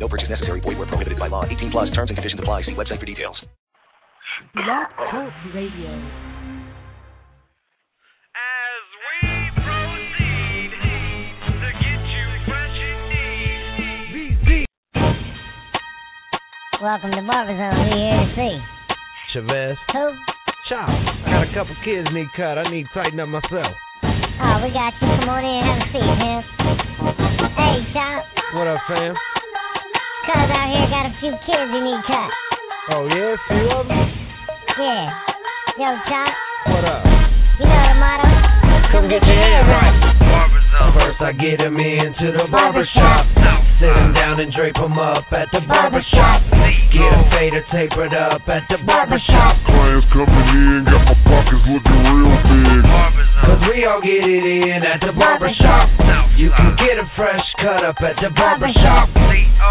No purchase necessary. Void where prohibited by law. 18 plus terms and conditions apply. See website for details. Blog Talk Radio. As we proceed to get you fresh indeed. Welcome to Barber Zone. Who here to see? Chevez. Who? Chop. I got a couple kids need cut. I need to tighten up myself. Oh, we got you. Come on in. Have a seat, man. Hey, Chop. What up, fam? Cuz out here got a few kids who need cut. Oh, yeah? A few of them? Yeah. Yo, Chop. What up? You know the motto? Come get your hair right. Barber First, I get 'em into the barber shop. Sit 'em down and drape 'em up at the barber shop. Get a fader tapered up at the barber shop. Clients coming in, got my pockets looking real big. Cause we all get it in at the barber shop. You can get a fresh cut up at the barber shop.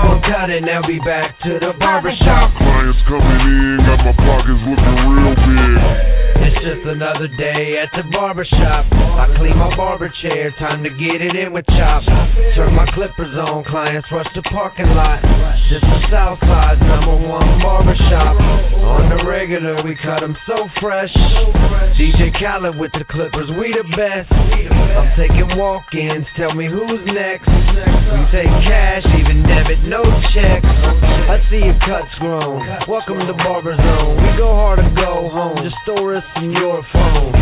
We'll cut it, now be back to the barber shop. Clients coming in, got my pockets looking real big. It's just another day at the barber shop. I clean my barber chair, time to get it in with chop. Turn my clippers on, clients rush the parking lot. This is Southside's number one barber shop. On the regular, we cut 'em so fresh. DJ Khaled with the clippers, we the best. I'm taking walk-ins, tell me who's next. We take cash, even debit, no checks. I see your cuts grown. Welcome to Barber Zone. We go hard or go home. Just store in your phone.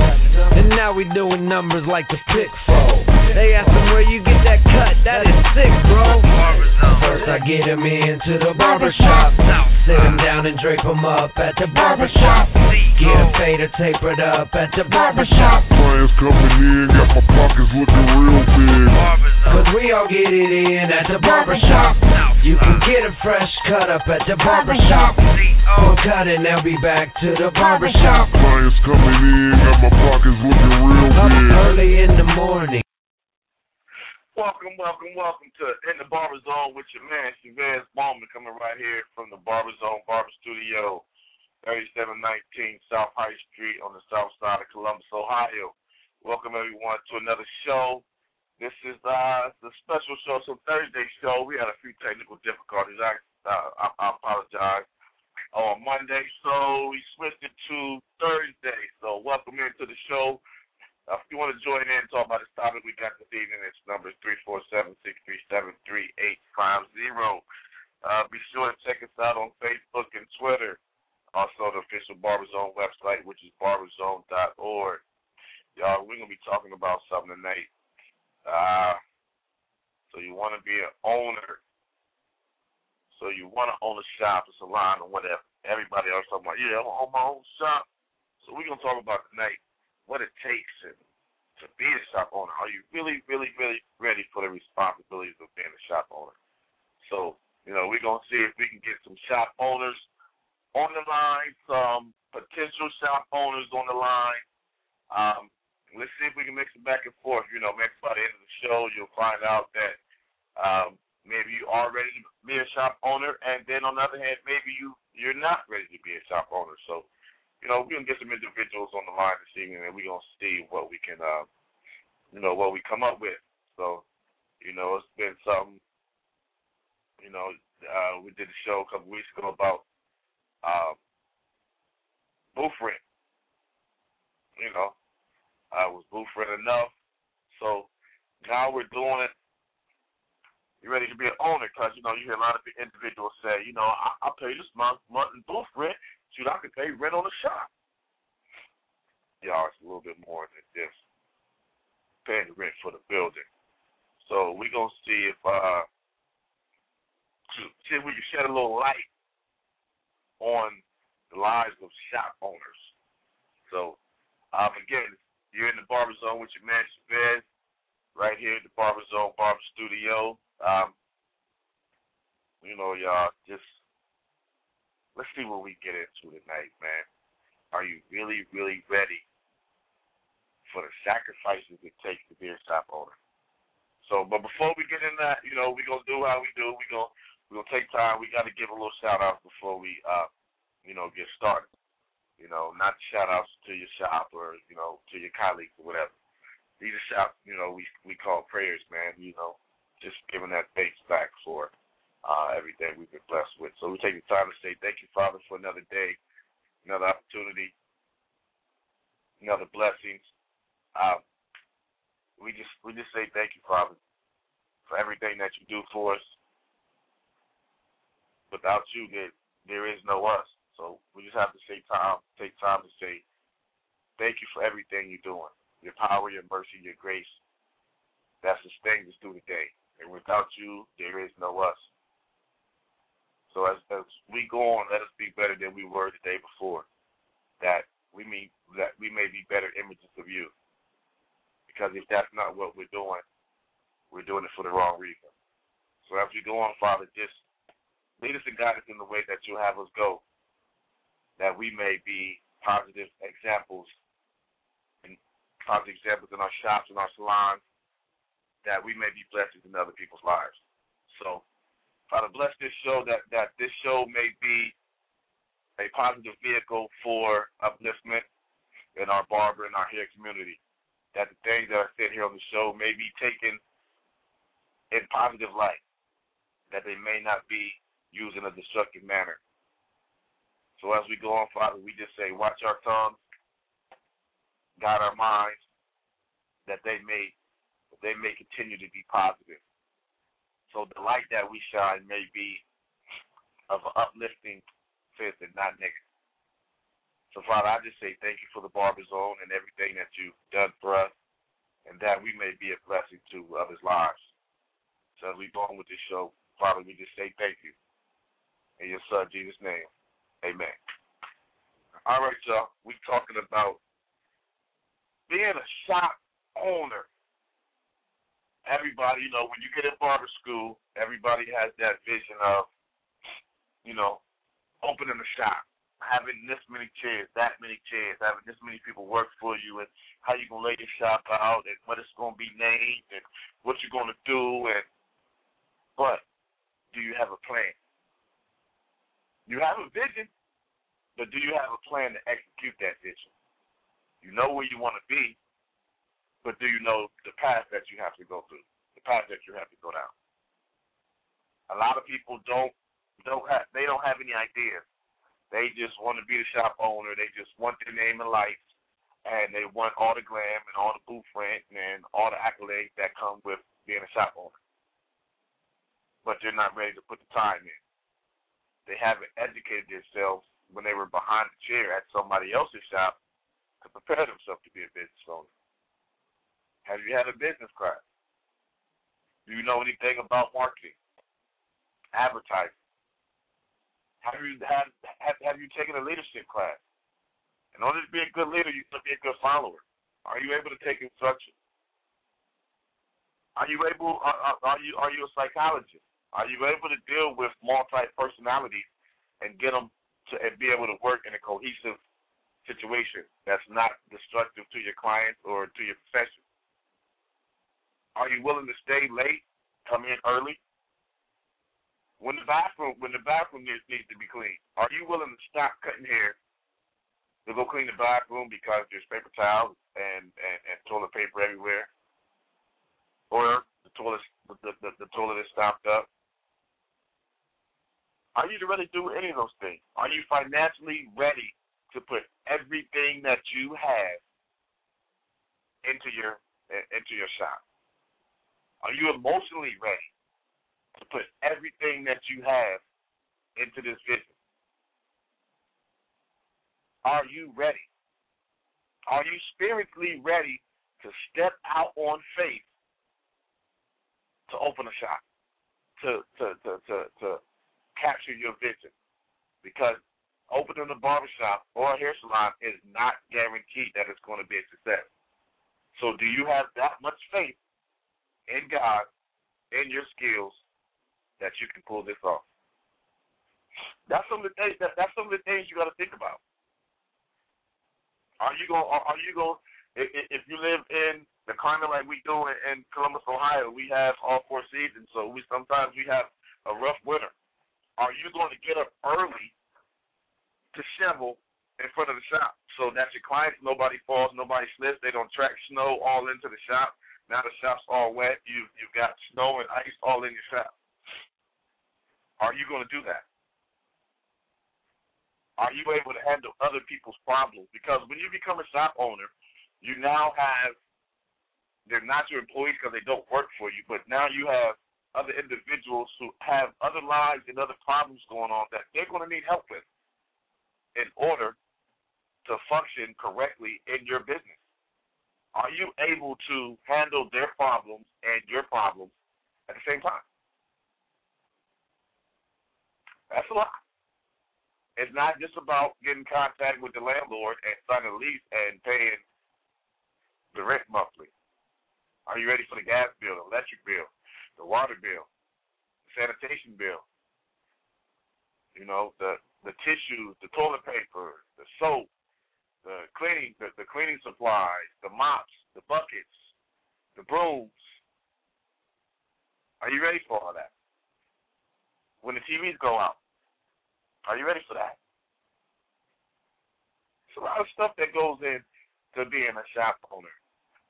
And now we doing numbers like the pick foe. They asking where you get that cut. That is sick, bro. First I get 'em into the barber shop. him down and drape him up at the barber shop. Get a fader tapered up at the barber shop. Clients coming in, got my pockets looking real big. Cause we all get it in at the barber shop. You can get a fresh cut up at the barber shop. We'll cut it, now be back to the barber shop. Clients coming in, got my pockets looking real Up big. early in the morning. Welcome, welcome, welcome to In the Barber Zone with your man Chevez Moman coming right here from the Barber Zone Barber Studio, 3719 South High Street on the south side of Columbus, Ohio. Welcome everyone to another show. This is uh the special show, so Thursday show. We had a few technical difficulties. I uh, I, I apologize. On Monday, so we switched it to Thursday. So welcome into the show. Uh, if you want to join in and talk about this topic we got this evening, it's number three four seven six three seven three eight five zero. Uh, be sure to check us out on Facebook and Twitter. Also, the official Barberzone website, which is barberzone.org. Y'all, we're gonna be talking about something tonight. Uh, so you want to be an owner. So you want to own a shop, a salon, or whatever. Everybody else talking about, yeah, I want to own my own shop. So we're gonna talk about tonight what it takes and to be a shop owner. Are you really, really, really ready for the responsibilities of being a shop owner? So, you know, we're gonna see if we can get some shop owners on the line, some potential shop owners on the line. Um, let's see if we can mix it back and forth. You know, maybe by the end of the show, you'll find out that um, maybe you are ready to be a shop owner, and then on the other hand, maybe you you're not ready to be a shop owner. So you know, we're gonna get some individuals on the line this evening, and we're gonna see what we can, uh, you know, what we come up with. So, you know, it's been something. You know, uh, we did a show a couple weeks ago about uh. You know, uh, was booth enough? So now we're doing it. You ready to be an owner? Because you know, you hear a lot of individuals say, you know, I, I'll pay this month month in booth rent. Shoot, I could pay rent on the shop. Y'all, it's a little bit more than just paying the rent for the building. So we're gonna see if uh see if we can shed a little light on the lives of shop owners. So um again, you're in the barber zone with your man Chevez, right here at the Barber Zone Barber Studio. Um, you know, y'all just let's see what we get into tonight, man. Are you really, really ready for the sacrifices it takes to be a shop owner? So, but before we get in that, you know, we're gonna do how we do. We gonna we gonna take time. We got to give a little shout out before we, uh, you know, get started. You know, not shout outs to your shop or you know to your colleagues or whatever. These are shout, you know, we we call prayers, man. You know, just giving that thanks back for uh, everything we've been blessed with. So we take the time to say thank you, Father, for another day, another opportunity, another blessings. Uh, we just we just say thank you, Father, for everything that you do for us. Without you, there there is no us. So we just have to say time, take time to say thank you for everything you're doing, your power, your mercy, your grace. That sustains us through the day. And without you, there is no us. So as, as we go on, let us be better than we were the day before. That we may that we may be better images of you. Because if that's not what we're doing, we're doing it for the wrong reason. So as we go on, Father, just lead us and guide us in the way that you have us go. That we may be positive examples and positive examples in our shops and our salons, that we may be blessings in other people's lives. So Father, bless this show that, that this show may be a positive vehicle for upliftment in our barber and our hair community. That the things that are said here on the show may be taken in positive light. That they may not be used in a destructive manner. So as we go on, Father, we just say, watch our tongues, guide our minds, that they may they may continue to be positive. So the light that we shine may be of an uplifting faith and not negative. So Father, I just say thank you for the Barber Zone and everything that you've done for us, and that we may be a blessing to others' lives. So as we go on with this show, Father, we just say thank you. In your son Jesus' name. Amen. All right, y'all. we're talking about being a shop owner everybody, you know, when you get in barber school, everybody has that vision of, you know, opening a shop, having this many chairs, that many chairs, having this many people work for you, and how you gonna lay your shop out, and what it's gonna be named, and what you're gonna do, and but do you have a plan? You have a vision, but do you have a plan to execute that vision? You know where you want to be, but do you know the path that you have to go through, the path that you have to go down? A lot of people don't don't have they don't have any ideas. They just want to be the shop owner. They just want their name and lights, and they want all the glam and all the booth rent and all the accolades that come with being a shop owner. But they're not ready to put the time in. They haven't educated themselves when they were behind the chair at somebody else's shop to prepare themselves to be a business owner. Have you had a business class? Do you know anything about marketing, advertising? Have you had have, have you taken a leadership class? In order to be a good leader, you have to be a good follower. Are you able to take instruction? Are you able? Are, are you are you a psychologist? Are you able to deal with multi personalities and get them to and be able to work in a cohesive situation that's not destructive to your clients or to your profession? Are you willing to stay late, come in early? When the bathroom when the bathroom needs, needs to be cleaned, are you willing to stop cutting hair to go clean the bathroom because there's paper towels and, and, and toilet paper everywhere? Or the toilet the, the, the toilet is stopped up? Are you ready to do any of those things? Are you financially ready to put everything that you have into your into your shop? Are you emotionally ready to put everything that you have into this vision? Are you ready? Are you spiritually ready to step out on faith to open a shop, to to to to, to capture your vision? Because opening a barbershop or a hair salon is not guaranteed that it's going to be a success. So, do you have that much faith in God, in your skills, that you can pull this off. That's some of the things that that's some of the things you got to think about. Are you going? Are, are you going? If, if you live in the climate like we do in, in Columbus, Ohio, we have all four seasons. So we sometimes we have a rough winter. Are you going to get up early to shovel in front of the shop so that your clients nobody falls, nobody slips, they don't track snow all into the shop. Now the shop's all wet. You you've got snow and ice all in your shop. Are you going to do that? Are you able to handle other people's problems? Because when you become a shop owner, you now have they're not your employees because they don't work for you, but now you have other individuals who have other lives and other problems going on that they're going to need help with in order to function correctly in your business. Are you able to handle their problems and your problems at the same time? That's a lot. It's not just about getting contact with the landlord and signing a lease and paying the rent monthly. Are you ready for the gas bill, the electric bill, the water bill, the sanitation bill? You know, the the tissues, the toilet paper, the soap, the cleaning the, the cleaning supplies, the mops, the buckets, the brooms. Are you ready for all that? When the TVs go out, are you ready for that? It's a lot of stuff that goes in to being a shop owner,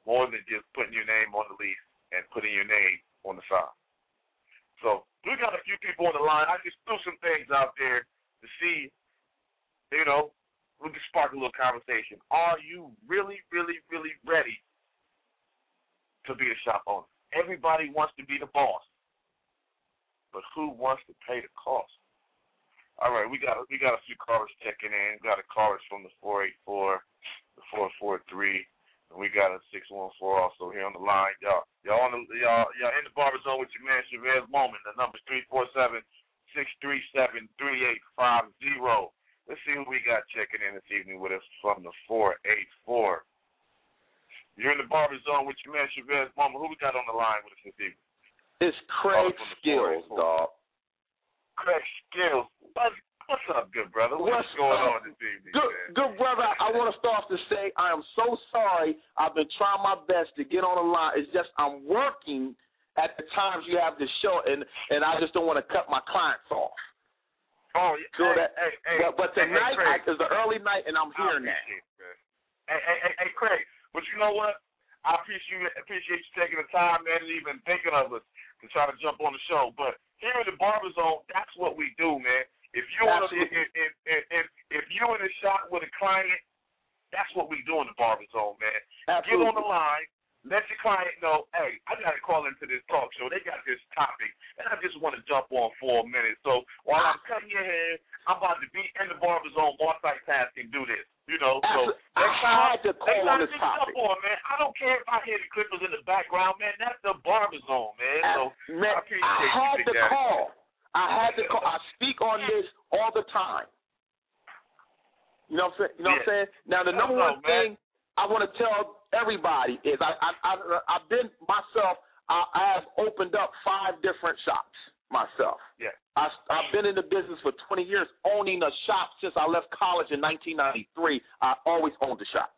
more than just putting your name on the lease and putting your name on the sign. So we got a few people on the line. I just threw some things out there to see, you know, we can spark a little conversation. Are you really, really, really ready to be a shop owner? Everybody wants to be the boss, but who wants to pay the cost? All right, we got we got a few callers checking in. We got a callers from the four eight four, the four four three, and we got a six one four also here on the line. Y'all y'all on the y'all y'all in the barber zone with your man Chevez Moman. The number's three four seven six three seven three eight five zero. Let's see who we got checking in this evening with us from the four eight four. You're in the barber zone with your man Chevez Moman. Who we got on the line with us this evening? It's Craig oh, from Skills, dog. Craig Skills. What's, what's up, good brother? What's, What's going up? on this evening, Good, man? good brother. I want to start off to say I am so sorry. I've been trying my best to get on the line. It's just I'm working at the times you have the show, and and I just don't want to cut my clients off. Oh, yeah. So hey, that, hey, hey, but, but hey, hey, tonight I, is the early night, and I'm I here now. appreciate it, man. Hey, hey, hey, hey, Craig. But you know what? I appreciate you, appreciate you taking the time, man, and even thinking of us to try to jump on the show. But here in the barber zone, that's what we do, man. If you want to, if, if, if, if, if you're in a shop with a client, that's what we do in the barber zone, man. Absolutely. Get on the line. Let your client know, hey, I got to call into this talk show. They got this topic, and I just want to jump on for a minute. So while I'm cutting your hair, I'm about to be in the barber zone, multitasking, do this. You know, so I next time, had to call on this topic. on, man. I don't care if I hear the Clippers in the background, man. That's the barber zone, man. So Man, I appreciate I had to call. I had to call. I speak on this all the time. You know what I'm saying? You know what I'm saying? Now the number Hello, one man. thing I want to tell everybody is I I, I I've been myself. I, I have opened up five different shops myself. Yeah. I, I've been in the business for 20 years, owning a shop since I left college in 1993. I always owned a shop.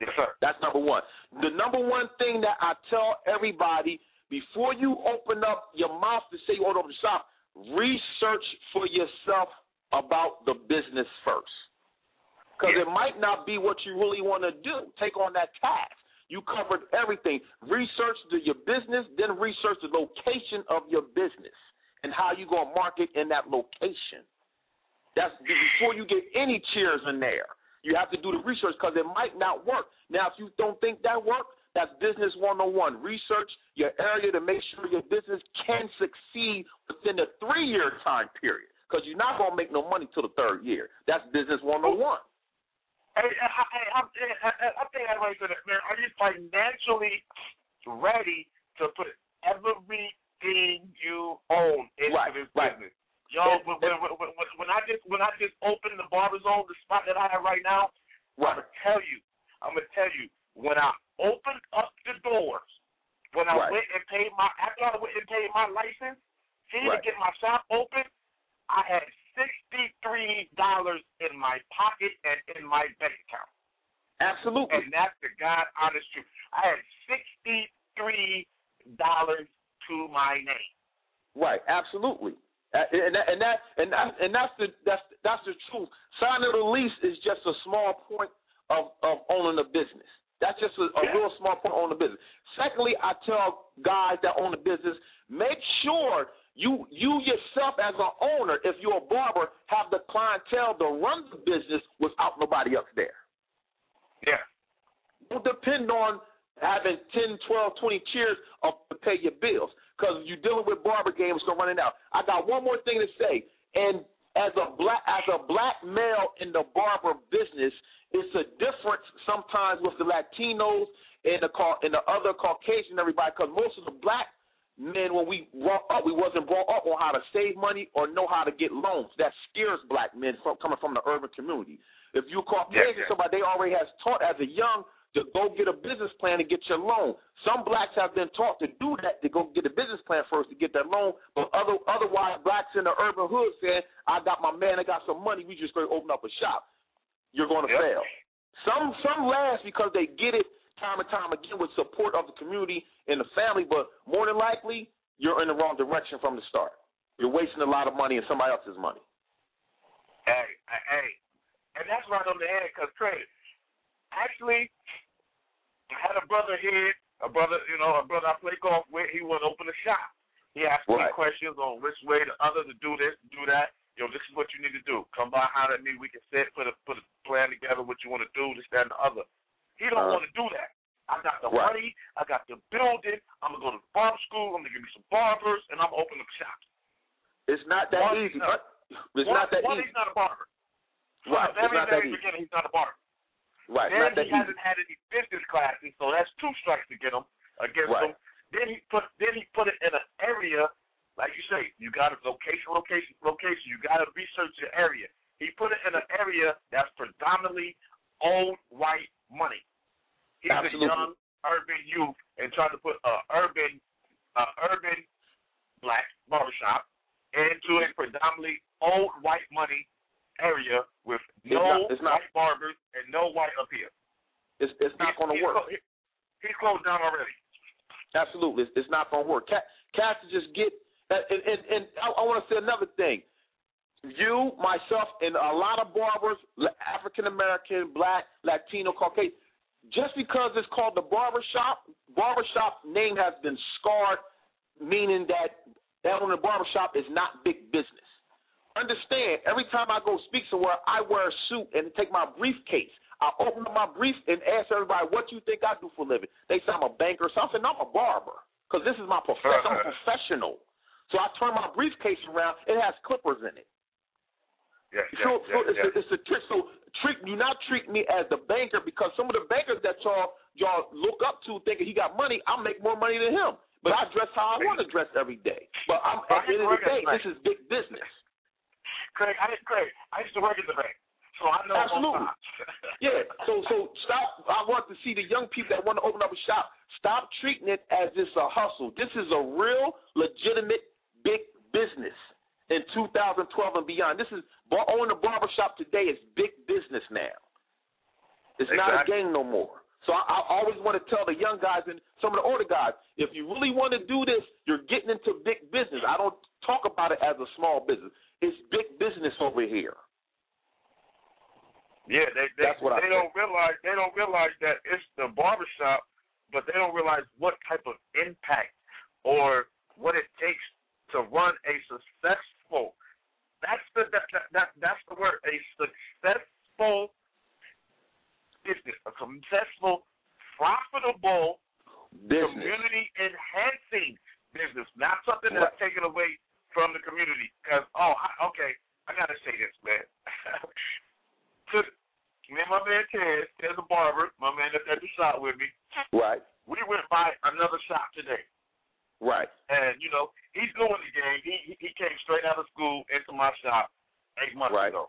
Yes, sir. That's number one. The number one thing that I tell everybody before you open up your mouth to say you want to open a shop, research for yourself about the business first. Because Yeah. it might not be what you really want to do. Take on that task. You covered everything. Research the, your business, then research the location of your business and how you going to market in that location. That's before you get any cheers in there. You have to do the research because it might not work. Now, if you don't think that work, that's business 101. Research your area to make sure your business can succeed within the three year time period because you're not going to make no money till the third year. That's business 101. Hey, I, I, I, I, I think I like that, man. Are you financially ready to put everything you own into Right, this right. business? Yo, when, when, when, when, when I just when I just opened the barber zone, the spot that I have right now, I'm gonna tell you, I'm gonna tell you, when I opened up the doors, when I Right. went and paid my after I went and paid my license, see Right. to get my shop open, I had sixty-three dollars in my pocket and in my bank account. Absolutely. And that's the God honest truth. I had sixty-three dollars to my name. Right, absolutely. Uh, And that, and that and that and that's the that's that's the truth. Signing the lease is just a small point of of owning a business. That's just a, a Yeah. real small point on the business. Secondly, I tell guys that own a business, make sure you you yourself as an owner, if you're a barber, have the clientele to run the business without nobody else there. Yeah. Don't depend on having 10, 12, 20 cheers up to pay your bills because you're dealing with barber games going running out. I got one more thing to say, and as a black as a black male in the barber business, it's a difference sometimes with the Latinos and the and the other Caucasian everybody because most of the black men when we brought up we wasn't brought up on how to save money or know how to get loans. That scares black men from coming from the urban community. If you Caucasian, Yeah, yeah. somebody they already has taught as a young to go get a business plan to get your loan. Some blacks have been taught to do that to go get a business plan first to get that loan, but other otherwise blacks in the urban hood saying, "I got my man, I got some money, we just going to open up a shop." You're going to Yep. fail. Some some last because they get it time and time again with support of the community and the family, but more than likely you're in the wrong direction from the start. You're wasting a lot of money and somebody else's money. Hey, hey. And that's right on the head, because credit. Actually, I had a brother here, a brother, you know, a brother I play golf with, he would open a shop. He asked me questions on which way the other to do this, do that. Yo, this is what you need to do. Come by, holler at me. We can sit, put a put a plan together. What you want to do, this, that, and the other. He don't Uh-huh. want to do that. I got the Right. money. I got the building. I'm gonna go to barber school. I'm gonna give me some barbers, and I'm open up shops. It's not that One, easy. no. but It's one, not that one, easy. he's not a barber. Right. From It's not very, that very easy. beginning, he's not a barber. Right. Then not that he easy. hasn't had any business classes, so that's two strikes to get him against Right. him. Then he put then he put it in an area, like you say, you got to location, location, location. You got to research your area. He put it in an area that's predominantly old white money. He's Absolutely. a young urban youth and trying to put a urban, uh, urban black barbershop into a predominantly old white money area with It's no not- it's not- white barbers and no white up here. It's it's not He's- going to he's work. clo- he's closed down already. Absolutely, it's, it's not going to work. Cat, cats just get. And, and, and I, I want to say another thing. You, myself, and a lot of barbers, African American, Black, Latino, Caucasian, just because it's called the barbershop, barbershop name has been scarred, meaning that that on the barbershop is not big business. Understand, every time I go speak somewhere, I wear a suit and take my briefcase. I open up my brief and ask everybody, what you think I do for a living? They say I'm a banker. So I said, no, I'm a barber because this is my profession. I'm a professional. So I turn my briefcase around. It has clippers in it. Yeah, So, yeah, so it's, yeah. A, it's a trick. So treat do not treat me as the banker because some of the bankers that y'all y'all look up to thinking he got money, I'll make more money than him. But I dress how I want to dress every day. But I'm, at the end of the day, this is big business. Craig, I Craig, I used to work in the bank, so I know Absolutely. Yeah. So so stop. I want to see the young people that want to open up a shop. Stop treating it as it's a hustle. This is a real, legitimate, big business in 2012 and beyond. This is owning a barbershop today is big business now. It's not a Exactly. game no more. So I, I always want to tell the young guys and some of the older guys, if you really want to do this, you're getting into big business. I don't talk about it as a small business. It's big business over here. Yeah, they they, That's what I don't realize they don't realize that it's the barbershop, but they don't realize what type of impact or what it takes to run a successful. That's the that, that, that that's the word. A successful business, a successful, profitable, Business. community enhancing business, not something Right. that's taken away from the community. Because oh, I, okay, I gotta say this, man. to me and my man Ted, Ted's a barber, my man that's at the shop with me. Right. We went by another shop today, Right. and you know he's new in the game. He he, he came straight out of school into my shop eight months Right. ago.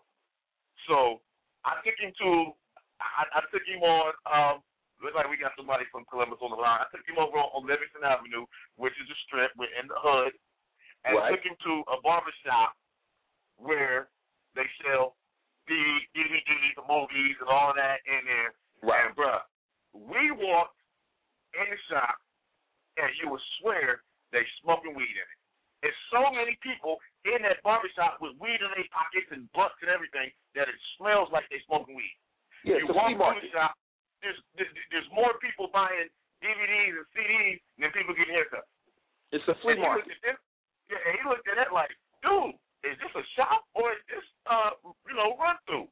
So I took him to, I, I took him on. Um, looks like we got somebody from Columbus on the line. I took him over on Livingston Avenue, which is a strip. We're in the hood, and Right. took him to a barber shop where they sell the DVDs, the movies, and all that in there. Right. And bruh, we walked in the shop, and you would swear they smoking weed in it. There's so many people in that barbershop with weed in their pockets and butts and everything that it smells like they smoking weed. Yeah, you it's a walk through the shop, there's, there's there's more people buying DVDs and CDs than people getting haircuts. It's a flea And market. at this, yeah, and he looked at that like, dude, is this a shop or is this uh you know run through?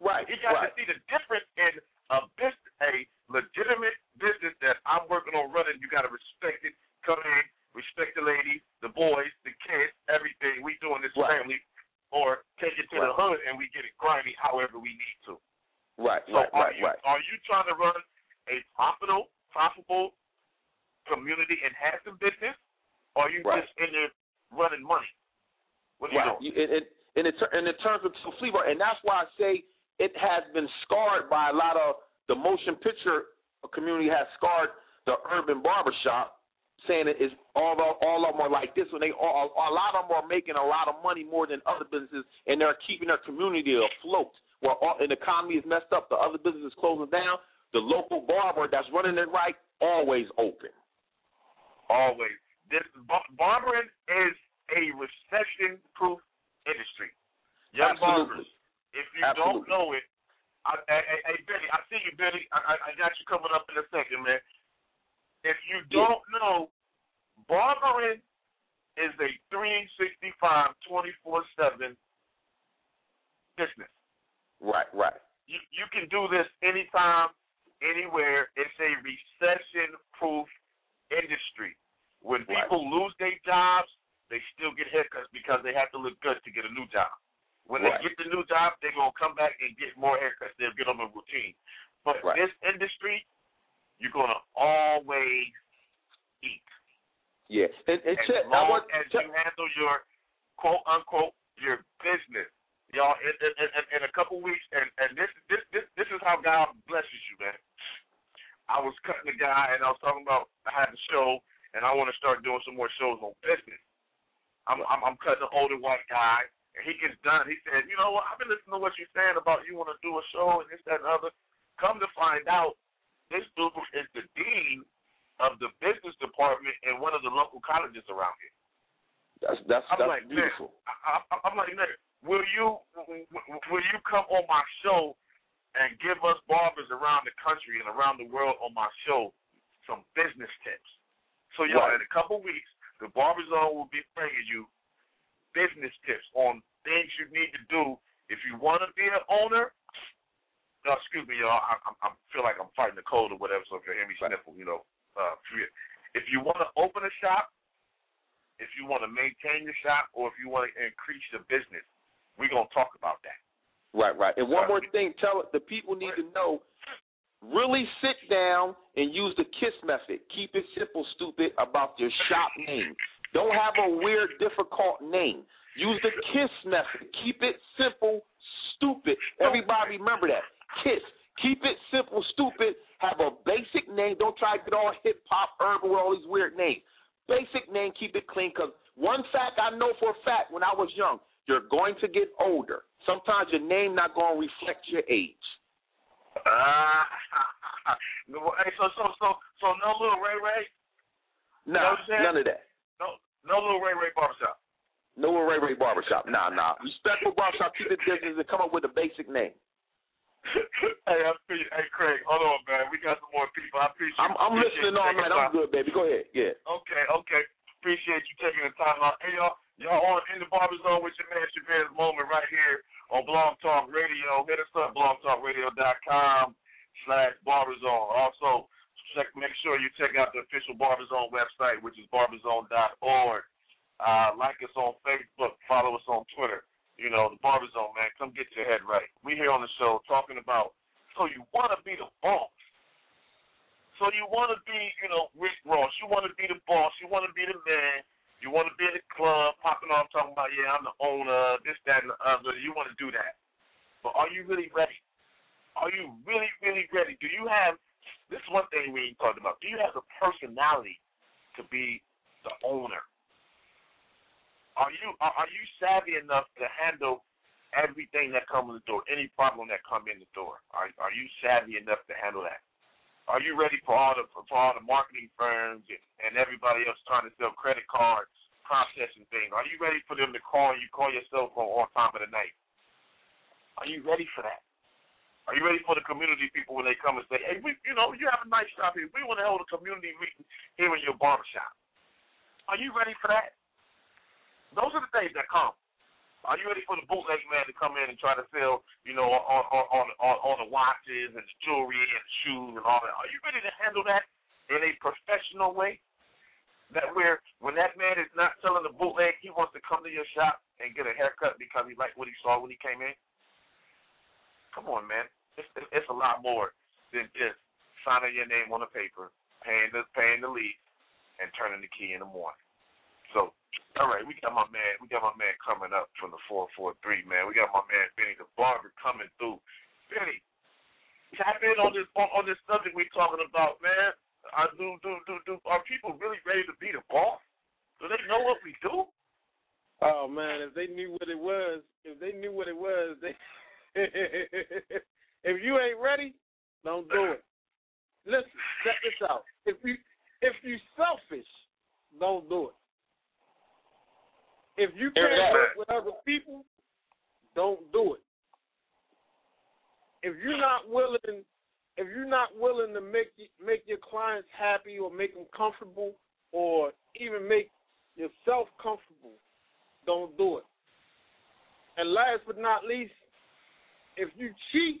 Right, He got right. to see the difference in a business, a legitimate business that I'm working on running. You got to respect it. Come in, respect the ladies, the boys, the kids, everything. We doing this Right. family, or take it to the hood and we get it grimy however we need to. Right, So right, are right, you right. are you trying to run a profitable, profitable community enhancing business, or are you Right. just in there running money? What are you Right. doing? You, and, and, and, it, and it turns into a flea market. And that's why I say it has been scarred by a lot of the motion picture community has scarred the urban barbershop, saying it is all of, all of them are like this. When they all, a lot of them are making a lot of money more than other businesses, and they're keeping their community afloat. While all, and the economy is messed up, the other businesses closing down. The local barber that's running it right always open. Always. This bar- barbering is a recession-proof industry. Young Absolutely. barbers, if you Absolutely. don't know it, I, I, I, hey Billy, I see you, Billy. I, I, I got you coming up in a second, man. If you don't know, barbering is a 365, 24/7 business. Right, right. You you can do this anytime, anywhere. It's a recession-proof industry. When Right. people lose their jobs, they still get haircuts because they have to look good to get a new job. When Right. they get the new job, they're gonna come back and get more haircuts. They'll get on a routine. But Right. this industry, you're gonna always eat. Yeah. And, and As Chet, I long want, as Chet- you handle your quote unquote your business. Y'all in, in, in, in a couple weeks and, and this this this this is how God blesses you, man. I was cutting a guy and I was talking about I had a show and I want to start doing some more shows on business. I'm I'm, I'm cutting an older white guy he gets done. He said, you know what? I've been listening to what you're saying about you want to do a show and this that and other. Come to find out, this dude is the dean of the business department in one of the local colleges around here. that's that's, I'm that's like, beautiful. man, I, I, I'm like, man, will you will you come on my show and give us barbers around the country and around the world on my show some business tips? So, y'all, Right. in a couple weeks, the Barber Zone will be bringing you business tips on you need to do if you want to be an owner. No, excuse me, y'all. I, I, I feel like I'm fighting the cold or whatever. So if you hear me sniffle, you know, uh, if you want to open a shop, if you want to maintain your shop, or if you want to increase your business, we're gonna talk about that. Right, right. And one more thing, tell the people need to know. Really sit down and use the KISS method. Keep it simple, stupid, about your shop name. Don't have a weird, difficult name. Use the KISS method. Keep it simple, stupid. Everybody remember that. KISS. Keep it simple, stupid. Have a basic name. Don't try to get all hip hop, urban with all these weird names. Basic name, keep it clean. Because one fact I know for a fact when I was young, you're going to get older. Sometimes your name not going to reflect your age. Uh, hey, so so so so no little Ray Ray, Nah, You know what I'm saying? none of that. no no little Ray Ray barbershop. No Ray Ray Barbershop. Nah, nah. Respectful barbershop, keep it business and come up with a basic name. hey, I feel you. Hey, Craig, hold on, man. We got some more people. I appreciate. I'm, I'm appreciate listening all night. I'm good, baby. Go ahead. Yeah. Okay, okay. Appreciate you taking the time out. Hey, y'all, y'all on in the barber zone with your man Chevez Moman right here on Blog Talk Radio. Hit us up, blogtalkradio.com slash barberzone. Also, check, make sure you check out the official Barberzone website, which is barberzone.org. Uh, like us on Facebook. Follow us on Twitter. You know, the Barberzone, man. Come get your head right. We here on the show talking about, so you want to be the boss. So you want to be, you know, Rick Ross. You want to be the boss. You want to be the man. You want to be in the club, popping off, talking about, yeah, I'm the owner, this, that, and the other. You want to do that. But are you really ready? Are you really, really ready? Do you have, this is one thing we ain't talked about. Do you have the personality to be the owner? Are you are, are you savvy enough to handle everything that comes in the door, any problem that come in the door. Are are you savvy enough to handle that? Are you ready for all the for all the marketing firms and, and everybody else trying to sell credit cards, processing things? Are you ready for them to call you, call your cell phone all time of the night? Are you ready for that? Are you ready for the community people when they come and say, "Hey, we, you know, you have a nice shop here. We want to hold a community meeting here in your barbershop." Are you ready for that? Those are the things that come. Are you ready for the bootleg man to come in and try to sell, you know, on on on on, the watches and the jewelry and the shoes and all that? Are you ready to handle that in a professional way? That where when that man is not selling the bootleg, he wants to come to your shop and get a haircut because he liked what he saw when he came in. Come on, man. It's, it's a lot more than just signing your name on a paper, paying the paying the lease, and turning the key in the morning. All right, we got my man, we got my man coming up from the four four three, man. We got my man Benny the barber coming through. Benny, tap in on this on, on this subject we're talking about, man. I do do do do. Are people really ready to be the boss? Do they know what we do? Oh man, if they knew what it was, if they knew what it was, they if you ain't ready, don't do it. Listen, check this out. If you if you selfish, don't do it. If you can't work with other people, don't do it. If you're not willing, if you're not willing to make make your clients happy or make them comfortable or even make yourself comfortable, don't do it. And last but not least, if you cheat,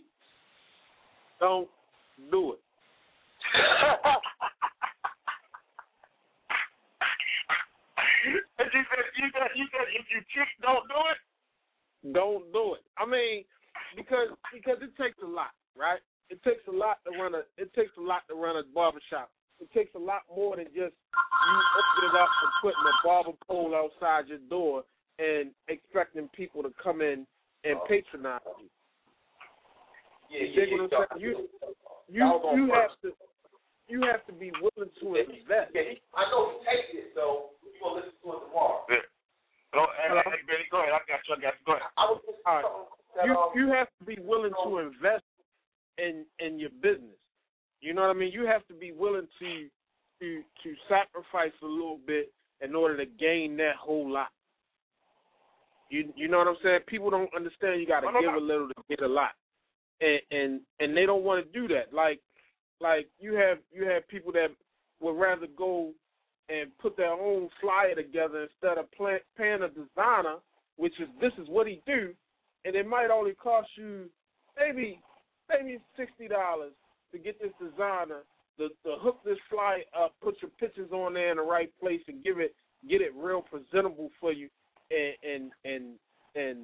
don't do it. If you said you said you said if you cheat, don't do it. Don't do it. I mean, because because it takes a lot, right? It takes a lot to run a it takes a lot to run a barbershop. It takes a lot more than just you opening up and putting a barber pole outside your door and expecting people to come in and oh. patronize you. Yeah, You dig what I'm? You you you have to you have to be willing to invest. I know he takes it, so we're gonna listen to it tomorrow. Yeah. Go, hey, hey, hey, Benny, go ahead. I got you. I got you. Go ahead. I was just All right. that, You um, you have to be willing to invest in in your business. You know what I mean? You have to be willing to to to sacrifice a little bit in order to gain that whole lot. You you know what I'm saying? People don't understand you got to No, no, give a little to get a lot, and and and they don't want to do that. Like like you have you have people that would rather go and put their own flyer together instead of play, paying a designer, which is this is what he do, and it might only cost you maybe maybe sixty dollars to get this designer to, to hook this flyer up, put your pictures on there in the right place, and give it get it real presentable for you, and and and and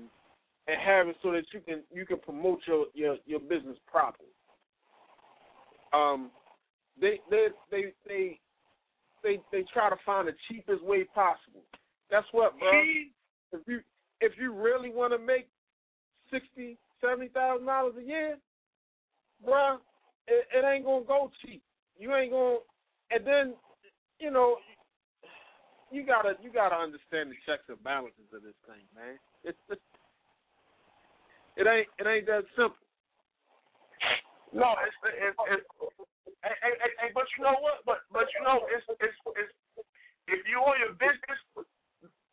and have it so that you can you can promote your your your business properly. Um, they they they they they they try to find the cheapest way possible. That's what, bro. If you if you really want to make sixty seventy thousand dollars a year, bro, it, it ain't gonna go cheap. You ain't gonna, and then you know you gotta you gotta understand the checks and balances of this thing, man. It's just, it ain't it ain't that simple. No, it's it's, it's hey, hey, hey, hey, but you know what? But but you know it's it's it's if you own your business,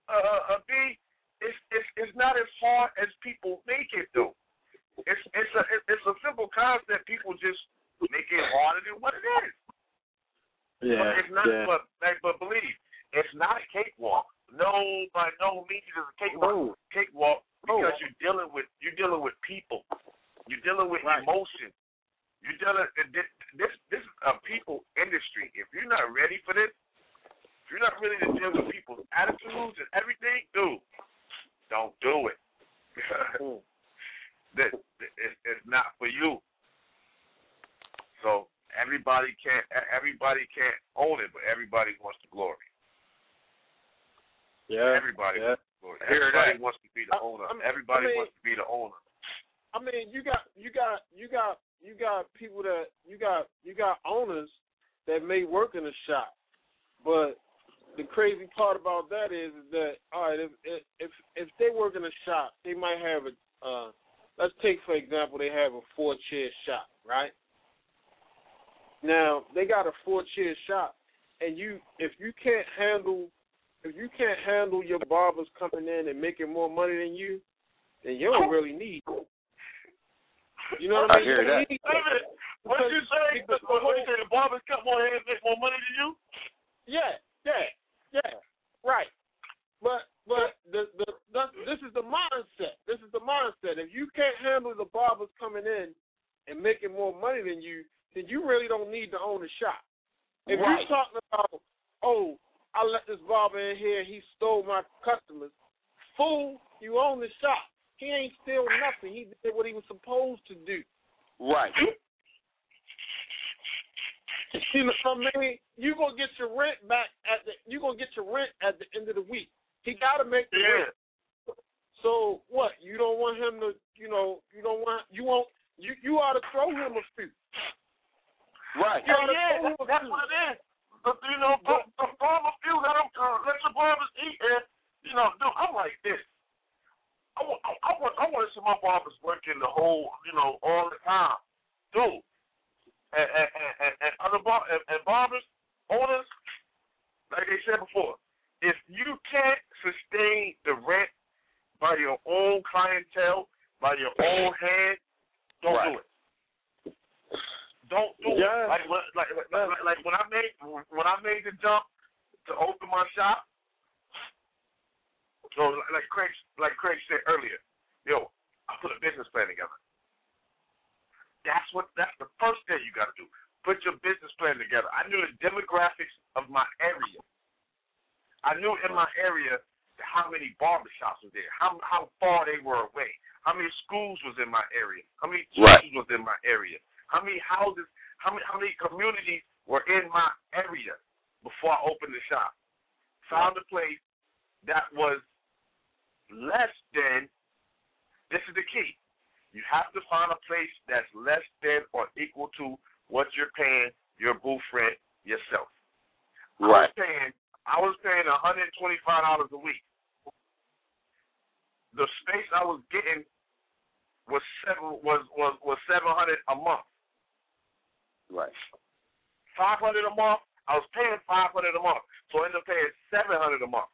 uh, uh, B, it's it's it's not as hard as people make it though. It's it's a it's a simple concept. People just make it harder than what it is. but it's not. But like, but believe, it's not a cakewalk. No, by no means is a cakewalk. No. Cakewalk because No. you're dealing with you're dealing with people. You're dealing with Right. emotion. You're dealing this this this is a people industry. If you're not ready for this, if you're not ready to deal with people's attitudes and everything, dude, don't do it. Mm. that that- it's, not for you. So everybody can't everybody can't own it, but everybody wants the glory. Yeah, Everybody yeah. wants the glory. Everybody wants to be the I- owner. I mean- everybody I mean- wants to be the owner. I mean, you got you got you got you got people that you got you got owners that may work in a shop, but the crazy part about that is, is that all right, if if if they work in a shop, they might have a uh, let's take for example they have a four chair shop, right? Now they got a four chair shop, and you if you can't handle if you can't handle your barbers coming in and making more money than you, then you don't really need. You know what I I mean? hear that. Wait a minute. What you say? because What what you say? The barbers cut more heads, make more money than you? Yeah, yeah, yeah. Right. But but the, the the this is the mindset. This is the mindset. If you can't handle the barbers coming in and making more money than you, then you really don't need to own a shop. If Right. you're talking about, oh, I let this barber in here, he stole my customers. Fool, you own the shop. He ain't steal nothing. He did what he was supposed to do. Right. You know what I mean? You gonna get your rent back at the you gonna get your rent at the end of the week. He gotta make the Yeah. rent. So what? You don't want him to you know, you don't want you won't you you ought to throw him a few. Right. You ought to yeah, throw that's what it is. But, you know, the, the barber few let them uh, let your barbers eat, and you know, dude, I'm like this. I want, I, want, I want to see my barbers working the whole, you know, all the time, dude. And and and, and, other bar and, and barbers owners, like they said before, if you can't sustain the rent by your own clientele, by your own hand, don't do it. Don't do Yeah. it. Like, like, like, like, like when I made when I made the jump to open my shop. So like Craig like Craig said earlier, yo, I put a business plan together. That's what that's the first thing you got to do. Put your business plan together. I knew the demographics of my area. I knew in my area how many barbershops were there, how how far they were away, how many schools was in my area, how many Right. was in my area, how many houses, how many how many communities were in my area before I opened the shop. Found a place that was less than. This is the key. You have to find a place that's less than or equal to what you're paying your booth rent yourself. Right. I was paying I was paying hundred and twenty five dollars a week. The space I was getting was seven was was was seven hundred a month. Right. Five hundred a month. I was paying five hundred a month, so I ended up paying seven hundred a month.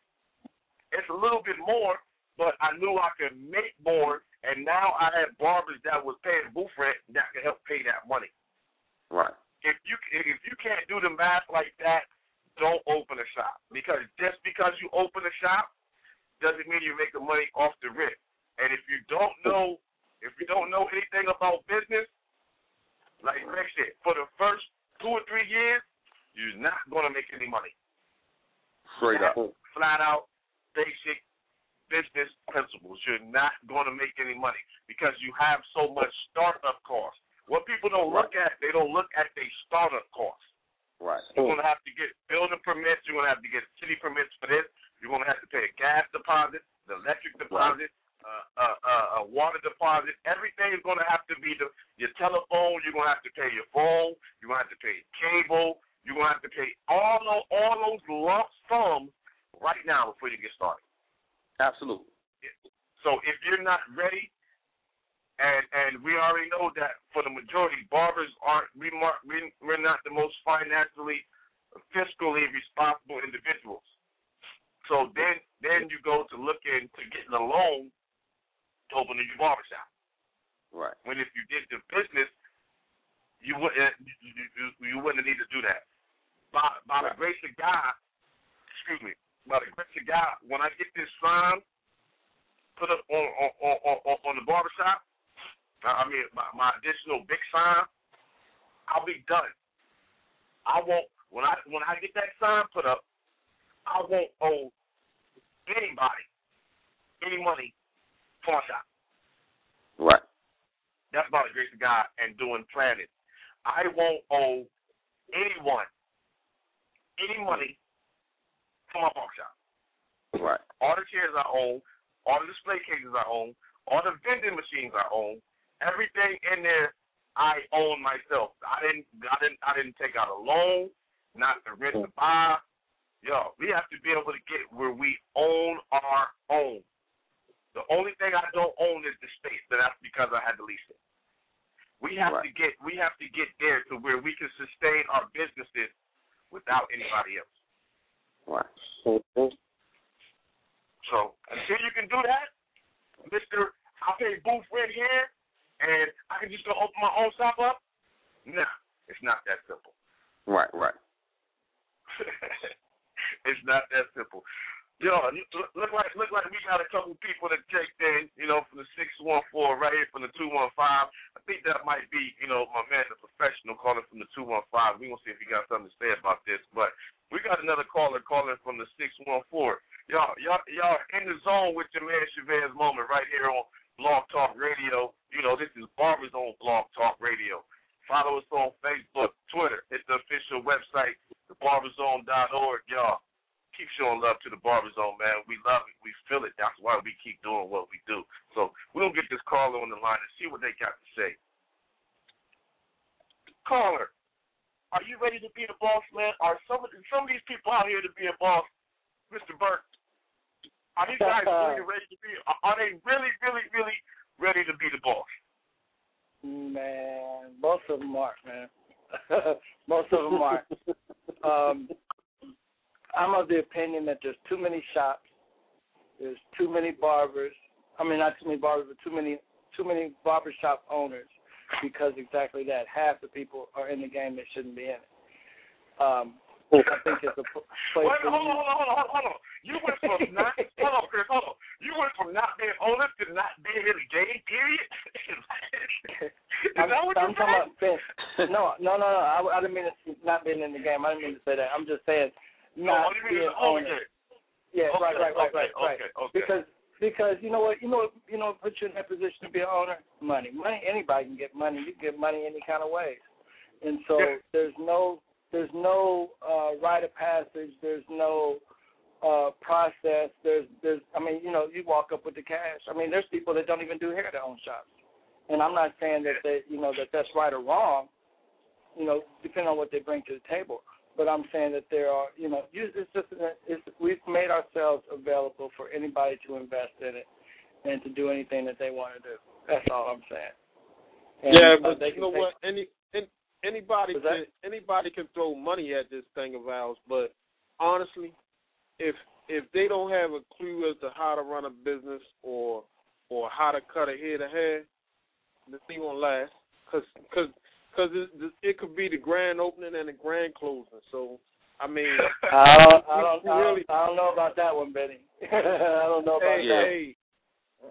It's a little bit more, but I knew I could make more, and now I had barbers that was paying booth rent that could help pay that money. Right. If you if you can't do the math like that, don't open a shop because just because you open a shop doesn't mean you make the money off the rent. And if you don't know if you don't know anything about business, like Greg said, for the first two or three years, you're not gonna make any money. Straight up. Flat out basic business principles. You're not gonna make any money because you have so much startup costs. What people don't look at, they don't look at their startup costs. Right. You're gonna have to get building permits. You're gonna have to get city permits for this. You're gonna have to pay a gas deposit, the electric deposit, uh, uh, uh, a water deposit. Everything is gonna have to be the your telephone. You're gonna have to pay your phone. You're gonna have to pay cable. You're gonna have to pay all those all those lump sums right now before you get started. Absolutely. So if you're not ready, and and we already know that for the majority, barbers aren't we we're not the most financially, Are these guys really ready to be? Are they really, really, really ready to be the boss? Man, most of them aren't, man. most of them aren't. um, I'm of the opinion that there's too many shops, there's too many barbers. I mean, not too many barbers, but too many too many barbershop owners, because exactly that. Half the people are in the game that shouldn't be in it. Um, I think it's a place. Wait, for hold on, hold on, hold on, hold on. You went from not hold on, Chris, hold on. You went from not being owner to not being in the game. Period. Is I'm, that what I'm you talking said? about. No, no, no, no. I, I didn't mean to, not being in the game. I didn't mean to say that. I'm just saying No, not what do being it's only owner. game? Yeah, Okay, right, right, right, okay, right, right. okay, okay. Because because you know what, you know, you know, what put you in that position to be an owner. Money, money. Anybody can get money. You can get money any kind of ways. And so Yeah. there's no there's no uh, rite of passage. There's no uh, process. There's there's I mean you know you walk up with the cash. I mean there's people that don't even do hair that own shops. And I'm not saying that they you know that that's right or wrong. You know depending on what they bring to the table. But I'm saying that there are you know you- it's just it's, we've made ourselves available for anybody to invest in it and to do anything that they want to do. That's all I'm saying. And, yeah, uh, but they you know what? Any, an anybody that? can anybody can throw money at this thing of ours, but honestly, if if they don't have a clue as to how to run a business or or how to cut a head of hair, the thing won't last. Cause cause cause it, it could be the grand opening and the grand closing. So I mean, I don't, I don't, I really don't, I don't know about that one, Benny. I don't know about hey, that. hey,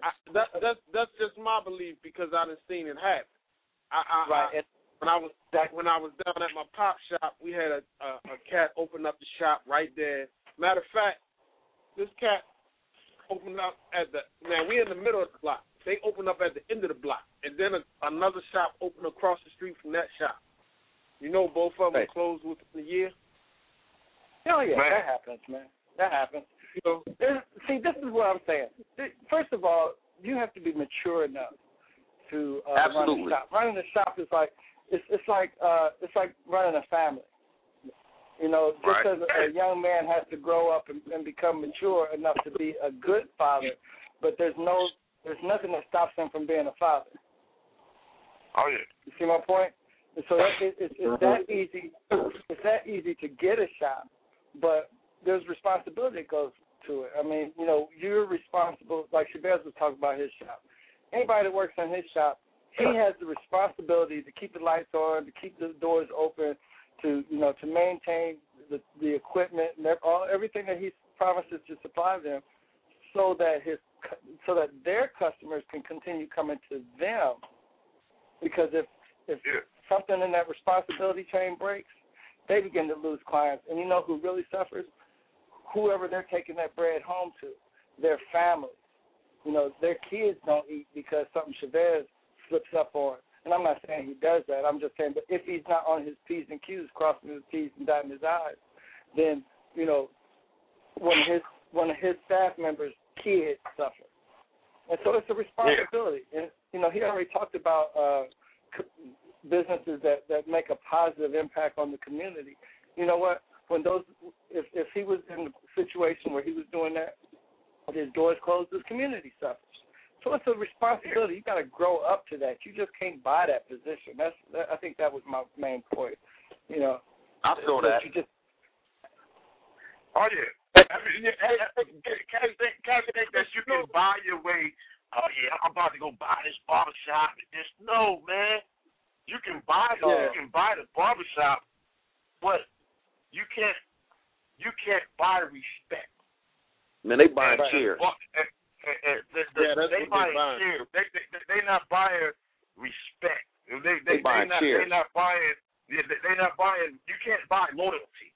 I, that that's that's just my belief because I done seen it happen. I, I, Right. I, when I was when I was down at my pop shop, we had a, a a cat open up the shop right there. Matter of fact, this cat opened up at the man. We're in the middle of the block. They opened up at the end of the block, and then a, another shop opened across the street from that shop. You know, both of them Right. closed within a year. Oh yeah, Man. that happens, man. That happens. You know, There's, see, this is what I'm saying. First of all, you have to be mature enough to uh, run Absolutely. a shop. Running a shop is like it's it's like uh it's like running a family. You know, just Right. as a, a young man has to grow up and, and become mature enough to be a good father, but there's no there's nothing that stops him from being a father. Oh yeah. You see my point? And so that, it, it, it's that easy. It's that easy to get a shop, but there's responsibility that goes to it. I mean, you know, you're responsible. Like Shabazz was talking about his shop. Anybody that works in his shop, he has the responsibility to keep the lights on, to keep the doors open, to you know, to maintain the the equipment and all everything that he promises to supply them, so that his so that their customers can continue coming to them. Because if if Yeah. something in that responsibility chain breaks, they begin to lose clients. And you know who really suffers? Whoever they're taking that bread home to, their families. You know, their kids don't eat because something Chevez slips up on. And I'm not saying he does that. I'm just saying, but if he's not on his P's and Q's, crossing his T's and dotting his I's, then, you know, one of his one of his staff members' kids suffer. And so it's a responsibility. And, you know, he already talked about uh, businesses that, that make a positive impact on the community. You know what? When those, if if he was in a situation where he was doing that, his doors closed, his community suffers. So it's a responsibility. You got to grow up to that. You just can't buy that position. That's that, I think that was my main point. You know, I feel that. You just Oh yeah. I mean, yeah, hey, hey, Can't think, can't think that you can buy your way. Oh yeah, I'm about to go buy this barbershop. and This no man. You can buy the Yeah. you can buy the barbershop, but you can't you can't buy respect. Man, they buying And- shares. and- and- and- and the- the- Yeah, that's they what they buying buying. shares. They they they not buying respect. They they They buying not shares. they not buying. They they not buying. You can't buy loyalty.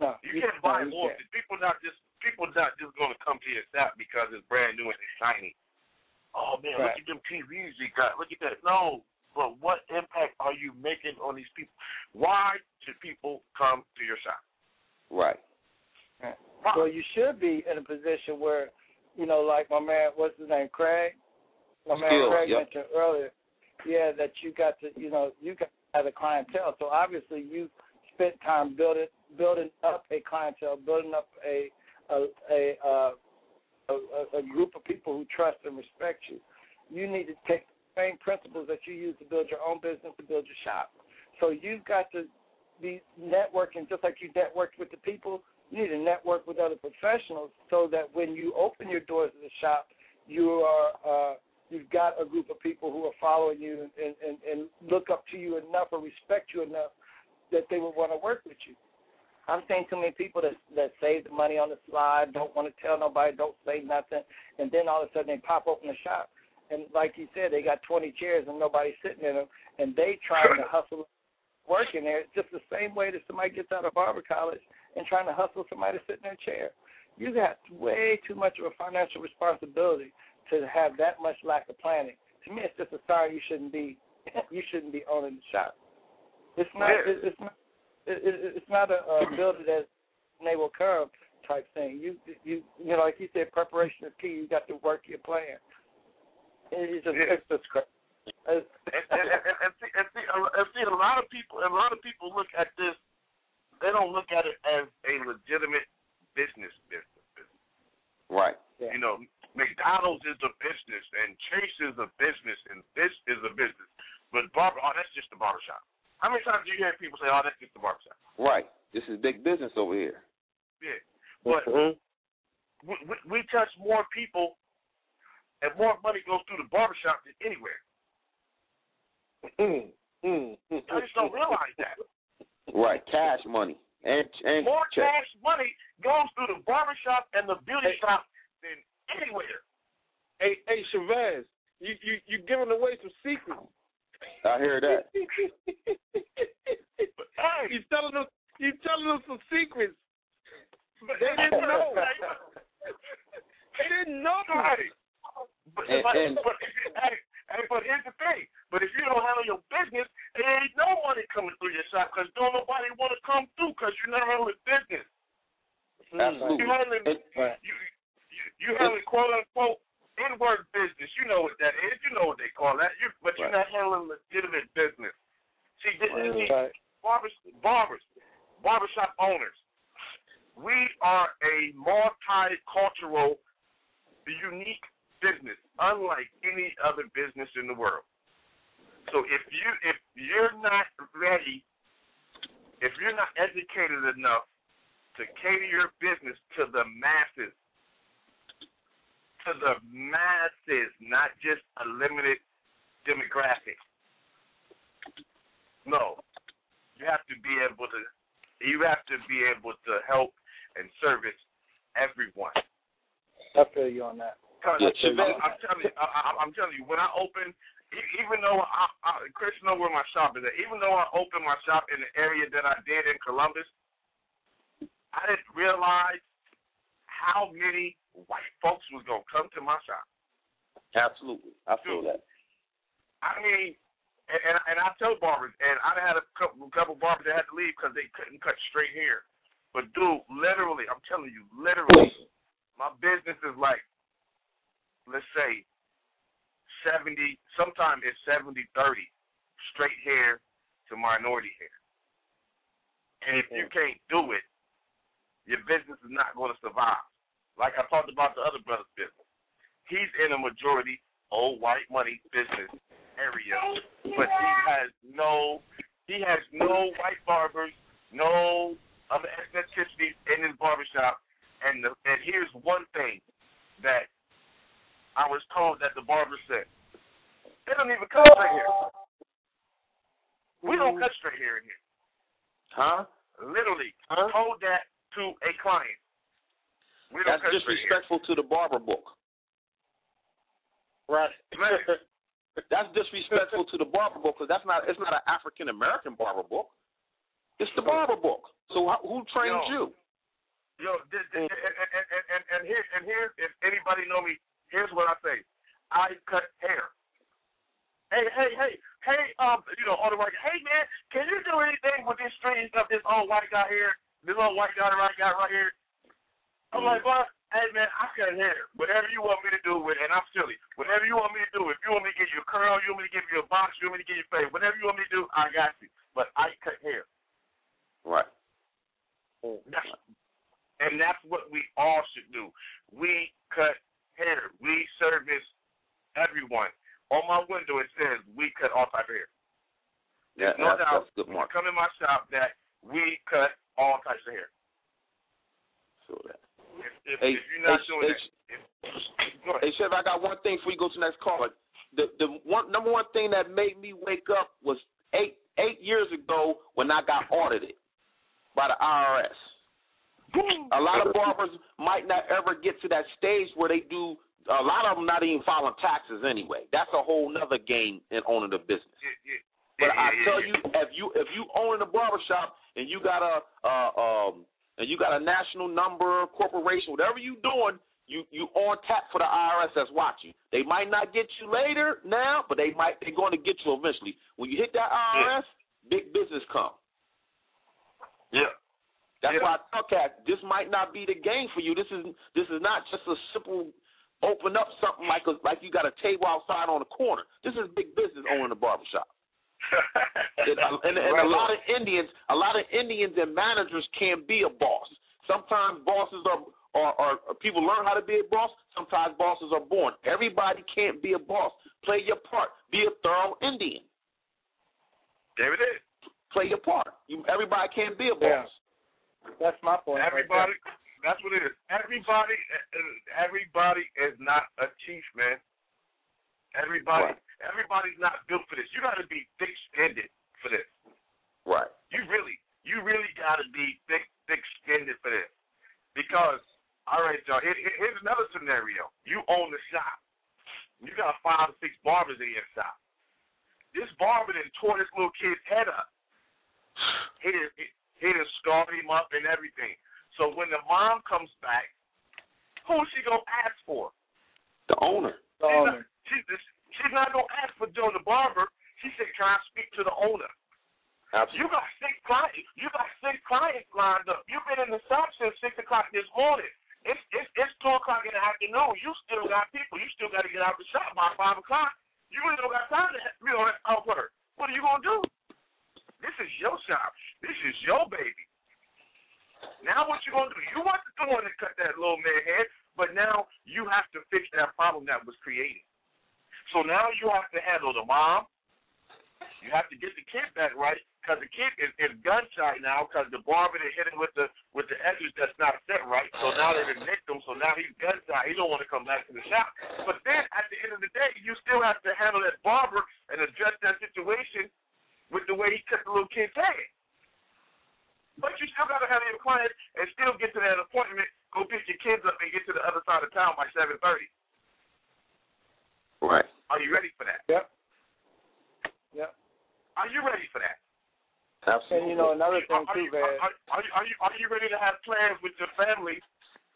no. You can't buy no, you loyalty. People not just people not just going to come to your shop because it's brand new and it's shiny. Oh man, Right. look at them TVs you got. Look at that. No, but what impact are you making on these people? Why should people come to your shop? Right. Why? Well, you should be in a position where, you know, like my man, what's his name, Craig. My man Craig yep. mentioned earlier. Yeah, that you got to, you know, you got to a clientele. So obviously, you spent time building building up a clientele, building up a a a, uh, a, a, a group of people who trust and respect you. You need to take the same principles that you use to build your own business to build your shop. So you've got to be networking just like you networked with the people. You need to network with other professionals so that when you open your doors of the shop, you are uh, you've got a group of people who are following you and, and, and look up to you enough or respect you enough that they would want to work with you. I've seen too many people that that save the money on the slide, don't want to tell nobody, don't say nothing, and then all of a sudden they pop open the shop, and like you said, they got 20 chairs and nobody's sitting in them, and they trying to hustle work in there. It's just the same way that somebody gets out of barber college and trying to hustle somebody to sit in their chair. You got way too much of a financial responsibility to have that much lack of planning. To me, it's just a sign you shouldn't be you shouldn't be owning the shop. It's not. It, it's not. It, it, it's not a, a builder that will come type thing. You you you know, like you said, preparation is key. You got to work your plan. It's just Yeah. it's just crazy. And, and, and, and, see, and, see, and see, a lot of people, a lot of people look at this. They don't look at it as a legitimate business. Business. business. Right. Yeah. You know, McDonald's is a business, and Chase is a business, and this is a business. But barber, oh, that's just a barbershop. How many times do you hear people say, "Oh, that's just a barbershop"? Right. This is big business over here. Yeah, but Mhm. we, we, we touch more people, and more money goes through the barbershop than anywhere. Mm, mm, mm, I just don't realize that. Right. Cash money. And and More check. cash money goes through the barbershop and the beauty shop than anywhere. Hey, hey, Chevez, you you you giving away some secrets. I hear that. Hey, you telling us you telling us some secrets. but They didn't know. They didn't know. Right. But, And- but, and- but, hey, hey, but here's the thing. But if you don't handle your business, there ain't no money coming through your shop because don't nobody want to come through because you're not handling business. Absolutely. You handling And- Right. you you, you handling quote unquote inward business. You know what that is. You know what they call that. You, but you're not handling legitimate business. See, this is Right. barbers, barbers, barbershop owners. We are a multicultural, unique business, unlike any other business in the world. So if you if you're not ready, if you're not educated enough to cater your business to the masses, to the masses, not just a limited demographic. No, you have to be able to. You have to be able to help and service everyone. I feel you on that. Cause Yeah, I'm, I'm telling you, I, I, I'm telling you, when I open, even though I, I, Chris know where my shop is at. Even though I opened my shop in the area that I did in Columbus, I didn't realize how many white folks was gonna come to my shop. Absolutely. I feel that. I mean, and and, and I tell barbers, and I had a couple, couple barbers that had to leave because they couldn't cut straight hair. But dude, literally, I'm telling you, literally, my business is like, let's say, seventy. Sometimes it's seventy thirty, straight hair to minority hair. And if you mm. can't do it, your business is not going to survive. like I talked about the other brother's business. He's in a majority old white money business area, but he has no he has no white barbers, no other ethnicities in his barbershop. And the, and here's one thing that I was told that the barber said. They don't even cut straight hair. We don't cut straight hair in here. Huh? Literally Huh? told that to a client. We don't That's cut straight hair. disrespectful to the barber book. Right. That's disrespectful to the barber book because that's not it's not an African American barber book. It's the barber book. So how, who trained Yo. you? Yo, this, this, and, and, and, and, and here, and here, if anybody know me, here's what I say: I cut hair. Hey, hey, hey, hey, um, you know, on the right. Hey, man, can you do anything with this strange stuff? This old white guy here, this old white guy right guy right here. I'm like, what? Hey, man, I cut hair. Whatever you want me to do with, and I'm silly. Whatever you want me to do. If you want me to give you a curl, you want me to give you a box, you want me to give you a fade. Whatever you want me to do, I got you. But I cut hair. Right. That's, and that's what we all should do. We cut hair. We service everyone. On my window it says we cut all type of hair. Yeah, no that's, doubt. that's good, Mark. come in my shop that we cut all types of hair. So that. If, if, Hey, if you're not hey, doing hey, that, if, go ahead. Hey, Chef, I got one thing before you go to the next caller. The the one number one thing that made me wake up was eight eight years ago when I got audited by the IRS. A lot of barbers might not ever get to that stage where they do. A lot of them not even filing taxes anyway. That's a whole nother game in owning a business. Yeah, yeah. But Yeah, I tell you, if you if you own a barbershop and you got a uh, um and you got a national number, corporation, whatever you doing, you you on tap for the IRS that's watching. They might not get you later now, but they might they're going to get you eventually. When you hit that IRS, big business come. Yeah. That's Yeah. why I tell cats this might not be the game for you. This is this is not just a simple open up something like a, like you got a table outside on the corner. This is big business owning a barbershop. And, and, and Right a lot of Indians, a lot of Indians and managers can be a boss. Sometimes bosses are, are, people learn how to be a boss. Sometimes bosses are born. Everybody can't be a boss. Play your part. Be a thorough Indian. There it is. Play your part. You, everybody can't be a Yeah. That's my point. right Everybody, that's what it is. Everybody, everybody is not a chief, man. Everybody, everybody's not built for this. You got to be thick-skinned for this. Right. You really, you really got to be thick, thick-skinned for this. Because, all right, y'all. Here, here- here's another scenario. You own the shop. You got five or six barbers in your shop. This barber then tore this little kid's head up. He he, he done scarred him up and everything. So when the mom comes back, who's she gonna ask for? The owner. The she's, owner. Not, she's, she's not gonna ask for Joe the barber. She said, "Can I speak to the owner?" Absolutely. You got six clients. You got six clients lined up. You've been in the shop since six o'clock this morning. It's it's it's two o'clock in the afternoon. You still got people. You still got to get out the shop by five o'clock. You really don't got time to you know out work. What are you gonna do? This is your shop. This is your baby. Now what you gonna do? You want to the one to cut that little man head, but now you have to fix that problem that was created. So now you have to handle the mom. You have to get the kid back right because the kid is, is gun shy now because the barber they hit him with the with the edges that's not set right. So now they done nicked him. So now he's gun shy. He don't want to come back to the shop. But then at the end of the day, you still have to handle that barber and address that situation with the way he cut the little kid's head. But you still got to have your client and still get to that appointment, go pick your kids up, and get to the other side of town by seven thirty. Right. Are you ready for that? Yep. Yep. Are you ready for that? Absolutely. And you know another thing are, too, you, man. are, are, you, are you are you ready to have plans with your family,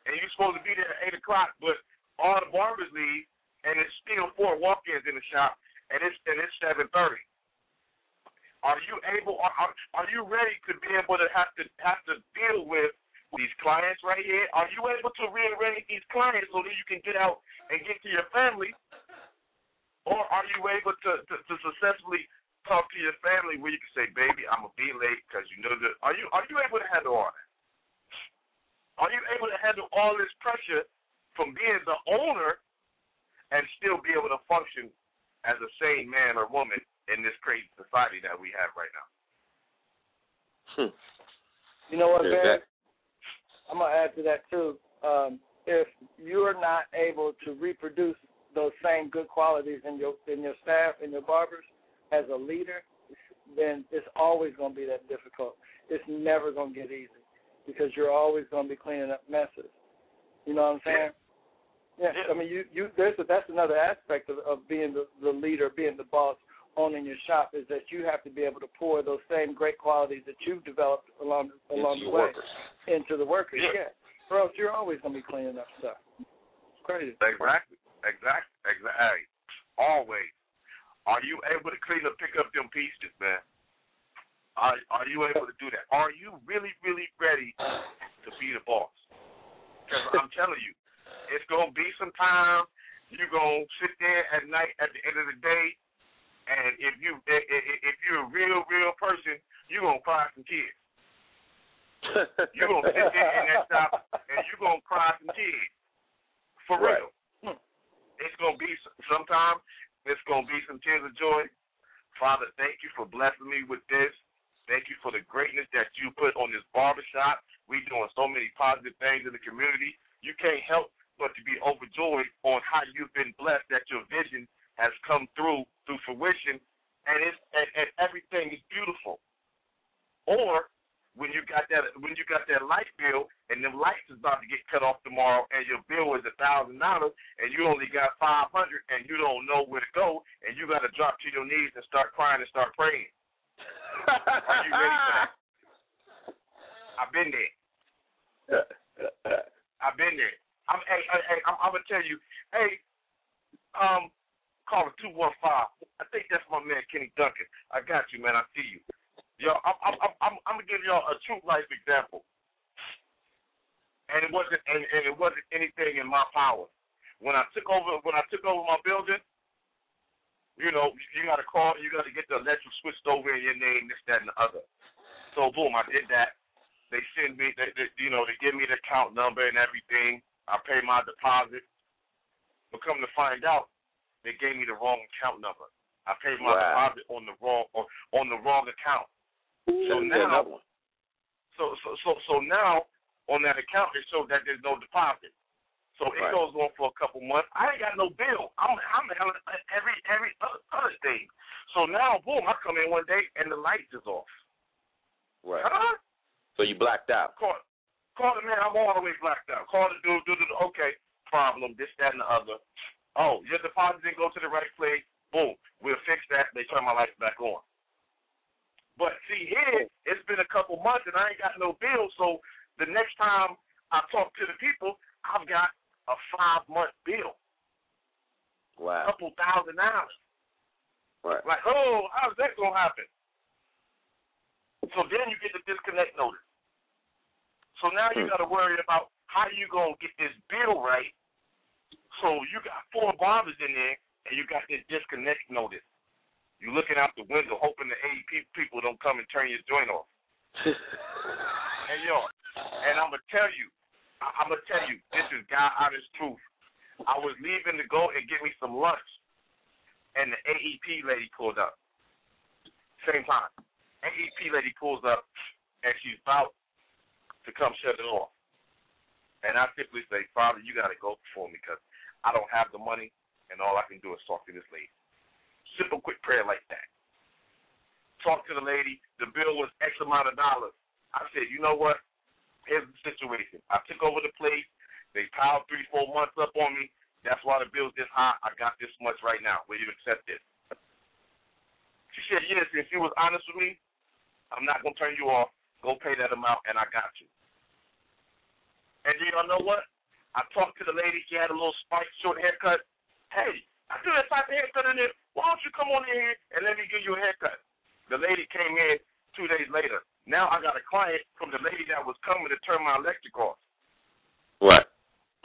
and you're supposed to be there at eight o'clock, but all the barbers leave, and it's still four walk-ins in the shop, and it's and it's seven thirty. Are you able? Are, are are you ready to be able to have to have to deal with these clients right here? Are you able to rearrange these clients so that you can get out and get to your family, or are you able to to, to successfully talk to your family where you can say, "Baby, I'm gonna be late because you know that." Are you are you able to handle all that? Are you able to handle all this pressure from being the owner and still be able to function as a sane man or woman in this crazy society that we have right now? Hmm. You know what, Barry? that. I'm gonna add to that too. Um, if you're not able to reproduce those same good qualities in your in your staff and your barbers as a leader, then it's always gonna be that difficult. It's never gonna get easy because you're always gonna be cleaning up messes. You know what I'm saying? Yeah. I mean, you you there's a, that's another aspect of, of being the, the leader, being the boss, owning your shop is that you have to be able to pour those same great qualities that you've developed along along Into the way workers. into the workers. Yeah. Yeah. Or else you're always gonna be cleaning up stuff. It's crazy. Exactly. Exactly. Exactly. Always. Are you able to clean up, pick up them pieces, man? Are Are you able to do that? Are you really, really ready to be the boss? Because I'm telling you, it's gonna be some time. You're gonna sit there at night at the end of the day, and if you if, you're a real, real person, you're gonna cry some tears. You're gonna sit there in that shop and you're gonna cry some tears. For Right. real. It's gonna be sometimes it's gonna be some tears of joy. Father, thank you for blessing me with this. Thank you for the greatness that you put on this barbershop. We doing so many positive things in the community. You can't help but to be overjoyed on how you've been blessed that your vision has come through through fruition and it's and, and everything is beautiful. Or when you got that when you got that light bill and them lights is about to get cut off tomorrow and your bill is a thousand dollars and you only got five hundred and you don't know where to go and you gotta drop to your knees and start crying and start praying. Are you ready for that? I've been there. I've been there. I'm hey, hey, hey I'm, I'm gonna tell you, hey, um, call it two one five. I think that's my man Kenny Duncan. I got you, man. I see you. Yo, I'm I'm I'm I'm, I'm gonna give y'all a true life example. And it wasn't and, and it wasn't anything in my power. When I took over when I took over my building, you know, you gotta call you gotta get the electric switched over in your name, this, that and the other. So boom, I did that. They send me they, they you know, they give me the account number and everything. I pay my deposit. But come to find out, they gave me the wrong account number. I paid my Wow. deposit on the wrong on, on the wrong account. So now, so so so so now on that account it shows that there's no deposit. So it Right. goes on for a couple months. I ain't got no bill. I'm I'm every every other, thing. So now, boom, I come in one day and the lights is off. Right. Huh? So you blacked out. Call call the man. I'm all the way blacked out. Call the dude. Do the okay problem. This that and the other. Oh, your deposit didn't go to the right place. Boom, we'll fix that. They turn my lights back on. But see here, it's been a couple months and I ain't got no bill. So the next time I talk to the people, I've got a five month bill, a couple thousand dollars. Right. Like, oh, how's that gonna happen? So then you get the disconnect notice. So now you Hmm. got to worry about how you gonna get this bill right. So you got four barbers in there, and you got this disconnect notice. You looking out the window, hoping the AEP people don't come and turn your joint off. And yo, and I'm gonna tell you, I- I'm gonna tell you, this is God honest truth. I was leaving to go and get me some lunch, and the AEP lady pulled up. Same time, AEP lady pulls up, and she's about to come shut it off. And I simply say, Father, you got to go before me because I don't have the money, and all I can do is talk to this lady. Simple, quick prayer like that. Talk to the lady. The bill was X amount of dollars. I said, you know what? Here's the situation. I took over the place. They piled three, four months up on me. That's why the bill's this high. I got this much right now. Will you accept this? She said, yes. If you was honest with me, I'm not going to turn you off. Go pay that amount, and I got you. And do y'all know what? I talked to the lady. She had a little spiked short haircut. Hey, I do that type of haircut in there. Why don't you come on in here and let me give you a haircut? The lady came in two days later. Now I got a client from the lady that was coming to turn my electric off. Right.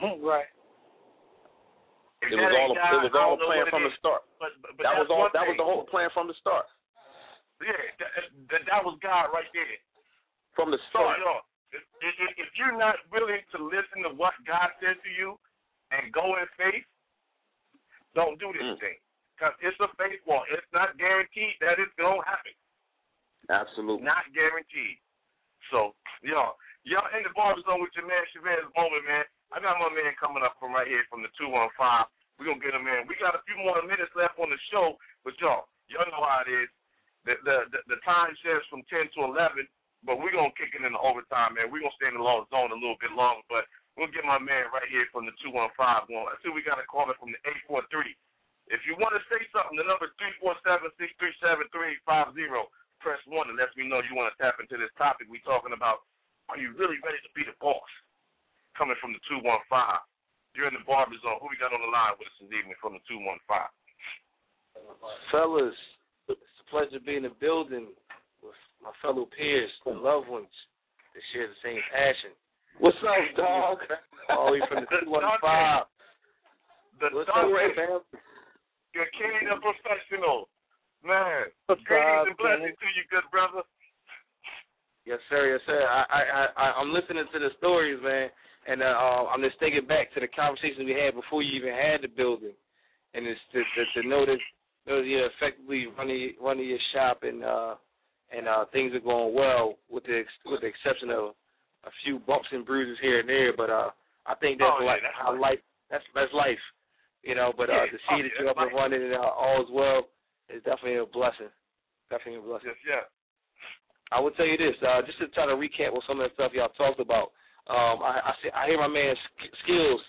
Mm, right. If It was all ain't a, God, it was all don't know planned from the start. But, but, but that was all one that was the whole plan from the start. Yeah, that, that, that was God right there. From the So, start. y'all, if, if, if you're not willing to listen to what God says to you and go in faith, don't do this Mm. thing. Because it's a faith walk. It's not guaranteed that it's going to happen. Absolutely. Not guaranteed. So, y'all, y'all in the BarberZone with your man Chevez Moman, man. I got my man coming up from right here from the 215. We're going to get him in. We got a few more minutes left on the show, but y'all, y'all know how it is. The, the, the, the time says from 10 to 11, but we're to kick it in the overtime, man. We're to stay in the law zone a little bit longer, but we'll get my man right here from the 215 going. I see we got a caller from the 843. If you want to say something, the number is 347-637-3850. Press 1 and let me know you want to tap into this topic we're talking about. Are you really ready to be the boss? Coming from the 215. You're in the BarberZone. Who we got on the line with us this evening from the 215? Fellas, it's a pleasure to be in the building my fellow peers and loved ones that share the same passion. What's up, dog? All the way from the 215. The What's up, fam? Your king of professional. Man, What's greetings up, and blessings to you, good brother. Yes, sir. Yes, sir. I, I, I, I'm listening to the stories, man, and uh, uh, I'm just thinking back to the conversations we had before you even had the building, and it's to, to, to know that know that you're effectively running running your shop and uh, and uh, things are going well, with the ex- with the exception of a few bumps and bruises here and there. But uh, I think that's Oh, yeah, like that's how life. life that's that's life, you know. But uh, Yeah, to see oh, that yeah, you're up and running and uh, all is well is definitely a blessing. Definitely a blessing. Yes, yeah. I will tell you this, uh, just to try to recap with some of the stuff y'all talked about. Um, I I, see, I hear my man Sk- skills.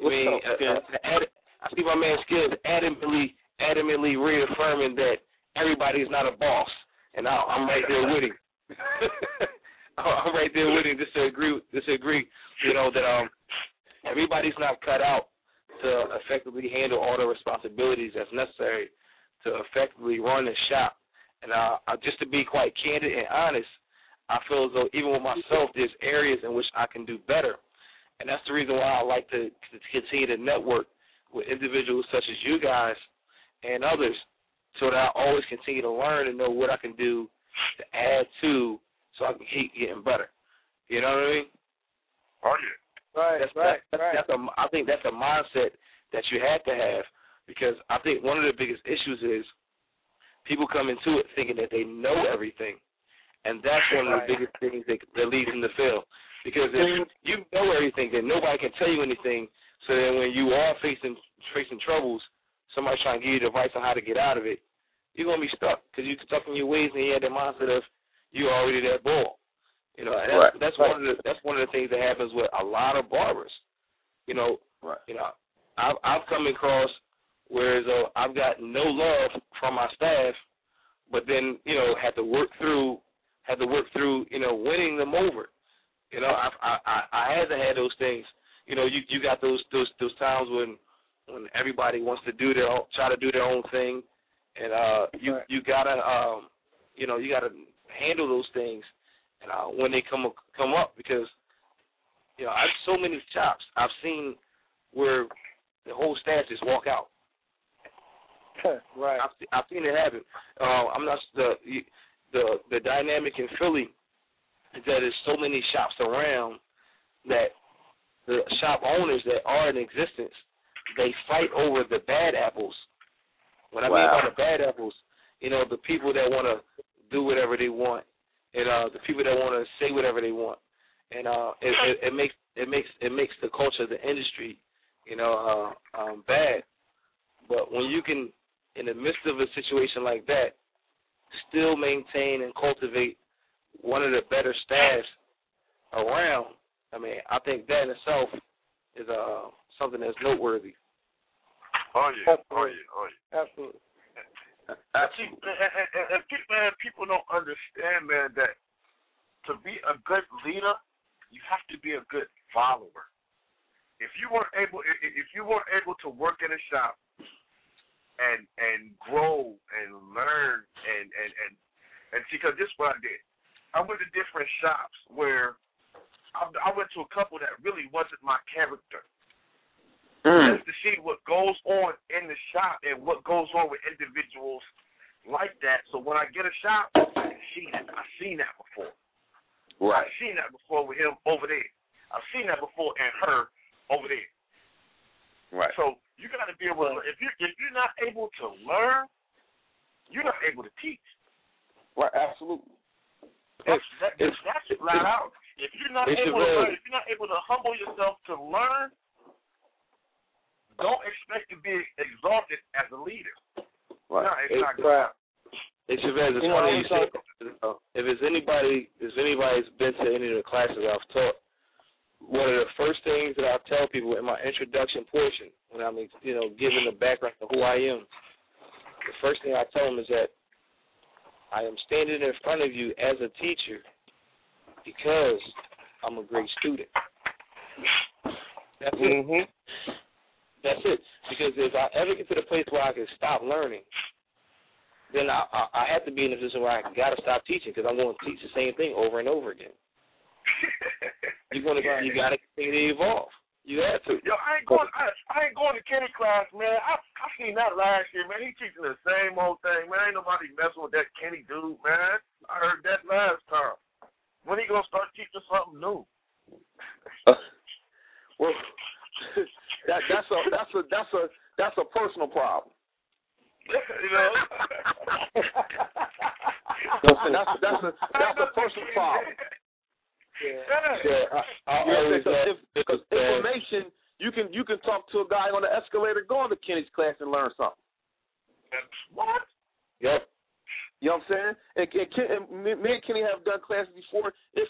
I mean, up, uh, uh, ad- I see my man skills adamantly, adamantly reaffirming that everybody is not a boss, and I, I'm right there with him. I'm right there with him. Just to agree, just to agree, you know that um, everybody's not cut out to effectively handle all the responsibilities that's necessary to effectively run a shop. And uh, uh, just to be quite candid and honest, I feel as though even with myself, there's areas in which I can do better. And that's the reason why I like to, to continue to network with individuals such as you guys and others so that I always continue to learn and know what I can do to add to so I can keep getting better. You know what I mean? Oh, yeah. Right, That's, right, that's, right. that's a, I think that's a mindset that you have to have because I think one of the biggest issues is people come into it thinking that they know everything, and that's one of the Right. biggest things that, that leads them to fail. Because if you know everything, then nobody can tell you anything. So then when you are facing facing troubles, somebody's trying to give you advice on how to get out of it, you're gonna be stuck because you're stuck in your ways and you have the mindset of you're already that ball. You know, and that's, Right. that's one of the that's one of the things that happens with a lot of barbers. You know, Right. you know, I've I've come across whereas uh, I've got no love from my staff, but then you know had to work through had to work through you know winning them over. You know, I I I, I had to have those things. You know, you you got those those those times when when everybody wants to do their own, try to do their own thing, and uh you Right. you gotta um you know you gotta handle those things, and uh, when they come come up because you know I've so many shops I've seen where the whole staff just walk out. right. I've, I've seen it happen. Uh, I'm not the the the dynamic in Philly is that there's so many shops around that the shop owners that are in existence they fight over the bad apples. What I mean by the bad apples, you know, the people that want to do whatever they want, and uh, the people that want to say whatever they want, and uh, it, it, it makes it makes it makes the culture of the industry, you know, uh, um, bad. But when you can, in the midst of a situation like that, still maintain and cultivate one of the better staffs around, I mean, I think that in itself is uh, something that's noteworthy. Oh, yeah. Oh, yeah. Oh, yeah. Absolutely. And, see, and, and, and, people, man, people don't understand, man, that to be a good leader, you have to be a good follower. If you weren't able, if, if you weren't able to work in a shop and and grow and learn and and and and see, because this is what I did. I went to different shops where I, I went to a couple that really wasn't my character just to see what goes on in the shop and what goes on with individuals like that. So when I get a shop, I can see that. I've seen that before. Right. I've seen that before with him over there. I've seen that before and her over there. Right. So you got to be able to. If you if you're not able to learn, you're not able to teach. Right. Absolutely. That's that, that's it flat out. If you're not able to learn, if you're not able to humble yourself to learn, don't expect to be exalted as a leader. Right. No, it's It- not going to Hey, Chevez, it's You know, funny you say uh, if it's anybody, if anybody's been to any of the classes I've taught, one of the first things that I tell people in my introduction portion, when I'm, you know, giving the background of who I am, the first thing I tell them is that I am standing in front of you as a teacher because I'm a great student. That's it. Mm-hmm. That's it. Because if I ever get to the place where I can stop learning, then I I, I have to be in a position where I got to stop teaching because I'm going to teach the same thing over and over again. You're gonna you got to continue to evolve. You have to. Yo, I ain't going. I, I ain't going to Kenny class, man. I I seen that last year, man. He teaching the same old thing, man. Ain't nobody messing with that Kenny dude, man. I heard that last time. When he gonna start teaching something new? Uh, well, that that's a that's a that's a that's a personal problem. you know. That's that's a that's a personal problem. Yeah, I, I You know, because let- if- because uh, information, you can you can talk to a guy on the escalator going to Kenny's class and learn something. What? Yep. You know what I'm saying? And, and, Ken, and me, me and Kenny have done classes before. If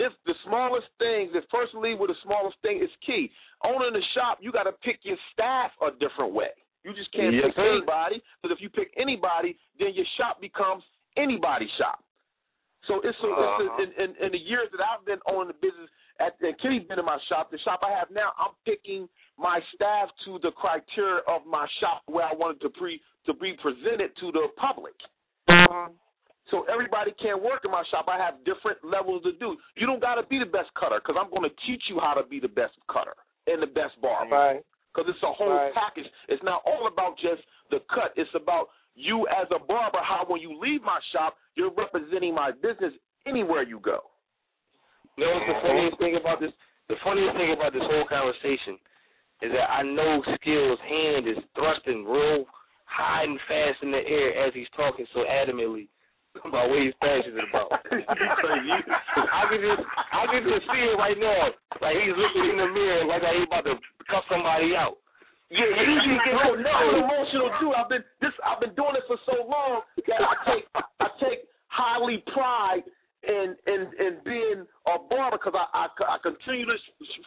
if the smallest things, if personally with the smallest thing is key. Owning the shop, you got to pick your staff a different way. You just can't Yes, pick sir. anybody because if you pick anybody, then your shop becomes anybody's shop. So it's, a, it's a, Uh-huh. in, in, in the years that I've been owning the business, at and Kenny's been in my shop. The shop I have now, I'm picking my staff to the criteria of my shop where I wanted to pre to be presented to the public. So everybody can't work in my shop. I have different levels to do. You don't got to be the best cutter because I'm going to teach you how to be the best cutter and the best barber. Right. Because it's a whole Right. package. It's not all about just the cut. It's about you as a barber. How when you leave my shop, you're representing my business anywhere you go. You know what's the funniest thing about this? The funniest thing about this whole conversation is that I know Skill's hand is thrusting real high and fast in the air as he's talking so adamantly about what he's passionate about. I can just I can just see it right now. Like he's looking in the mirror like he's about to cut somebody out. Yeah, it easy to get no, no, I'm emotional dude. I've been this. I've been doing this for so long that I take I take highly pride in in in being a barber because I, I I continue to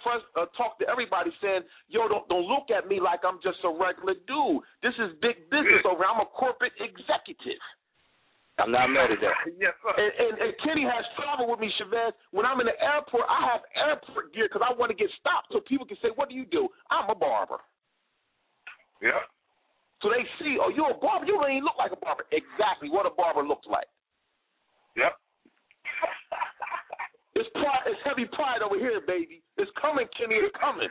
front, uh, talk to everybody saying, yo, don't don't look at me like I'm just a regular dude. This is big business over. I'm a corporate executive. I'm not mad at that. Yes, sir. And, and, and Kenny has traveled with me, Chevez. When I'm in the airport, I have airport gear because I want to get stopped so people can say, "What do you do?" I'm a barber. Yeah. So they see, oh, you're a barber. You don't even look like a barber. Exactly what a barber looks like. Yep. It's pride. It's heavy pride over here, baby. It's coming, Kenny. It's coming.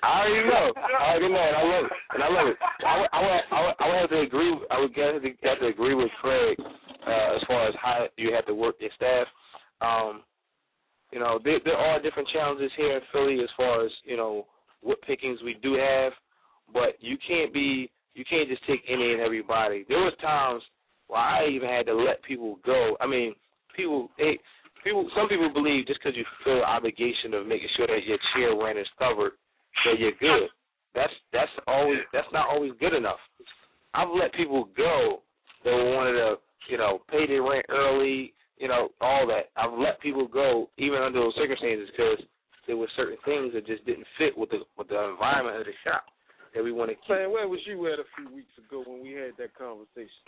I already know. I already know, and I love it. And I love it. I would, I would, I would, I would have to agree. I would have to, have to agree with Craig uh, as far as how you have to work your staff. Um, you know, there, there are different challenges here in Philly as far as you know what pickings we do have, but you can't be, you can't just take any and everybody. There was times where I even had to let people go. I mean, people, they, people, some people believe just because you feel the obligation of making sure that your chair rent is covered that you're good. That's that's always that's not always good enough. I've let people go that wanted to, you know, pay their rent early, you know, all that. I've let people go even under those circumstances because there were certain things that just didn't fit with the with the environment of the shop that we want to keep. Man, where was you at a few weeks ago when we had that conversation?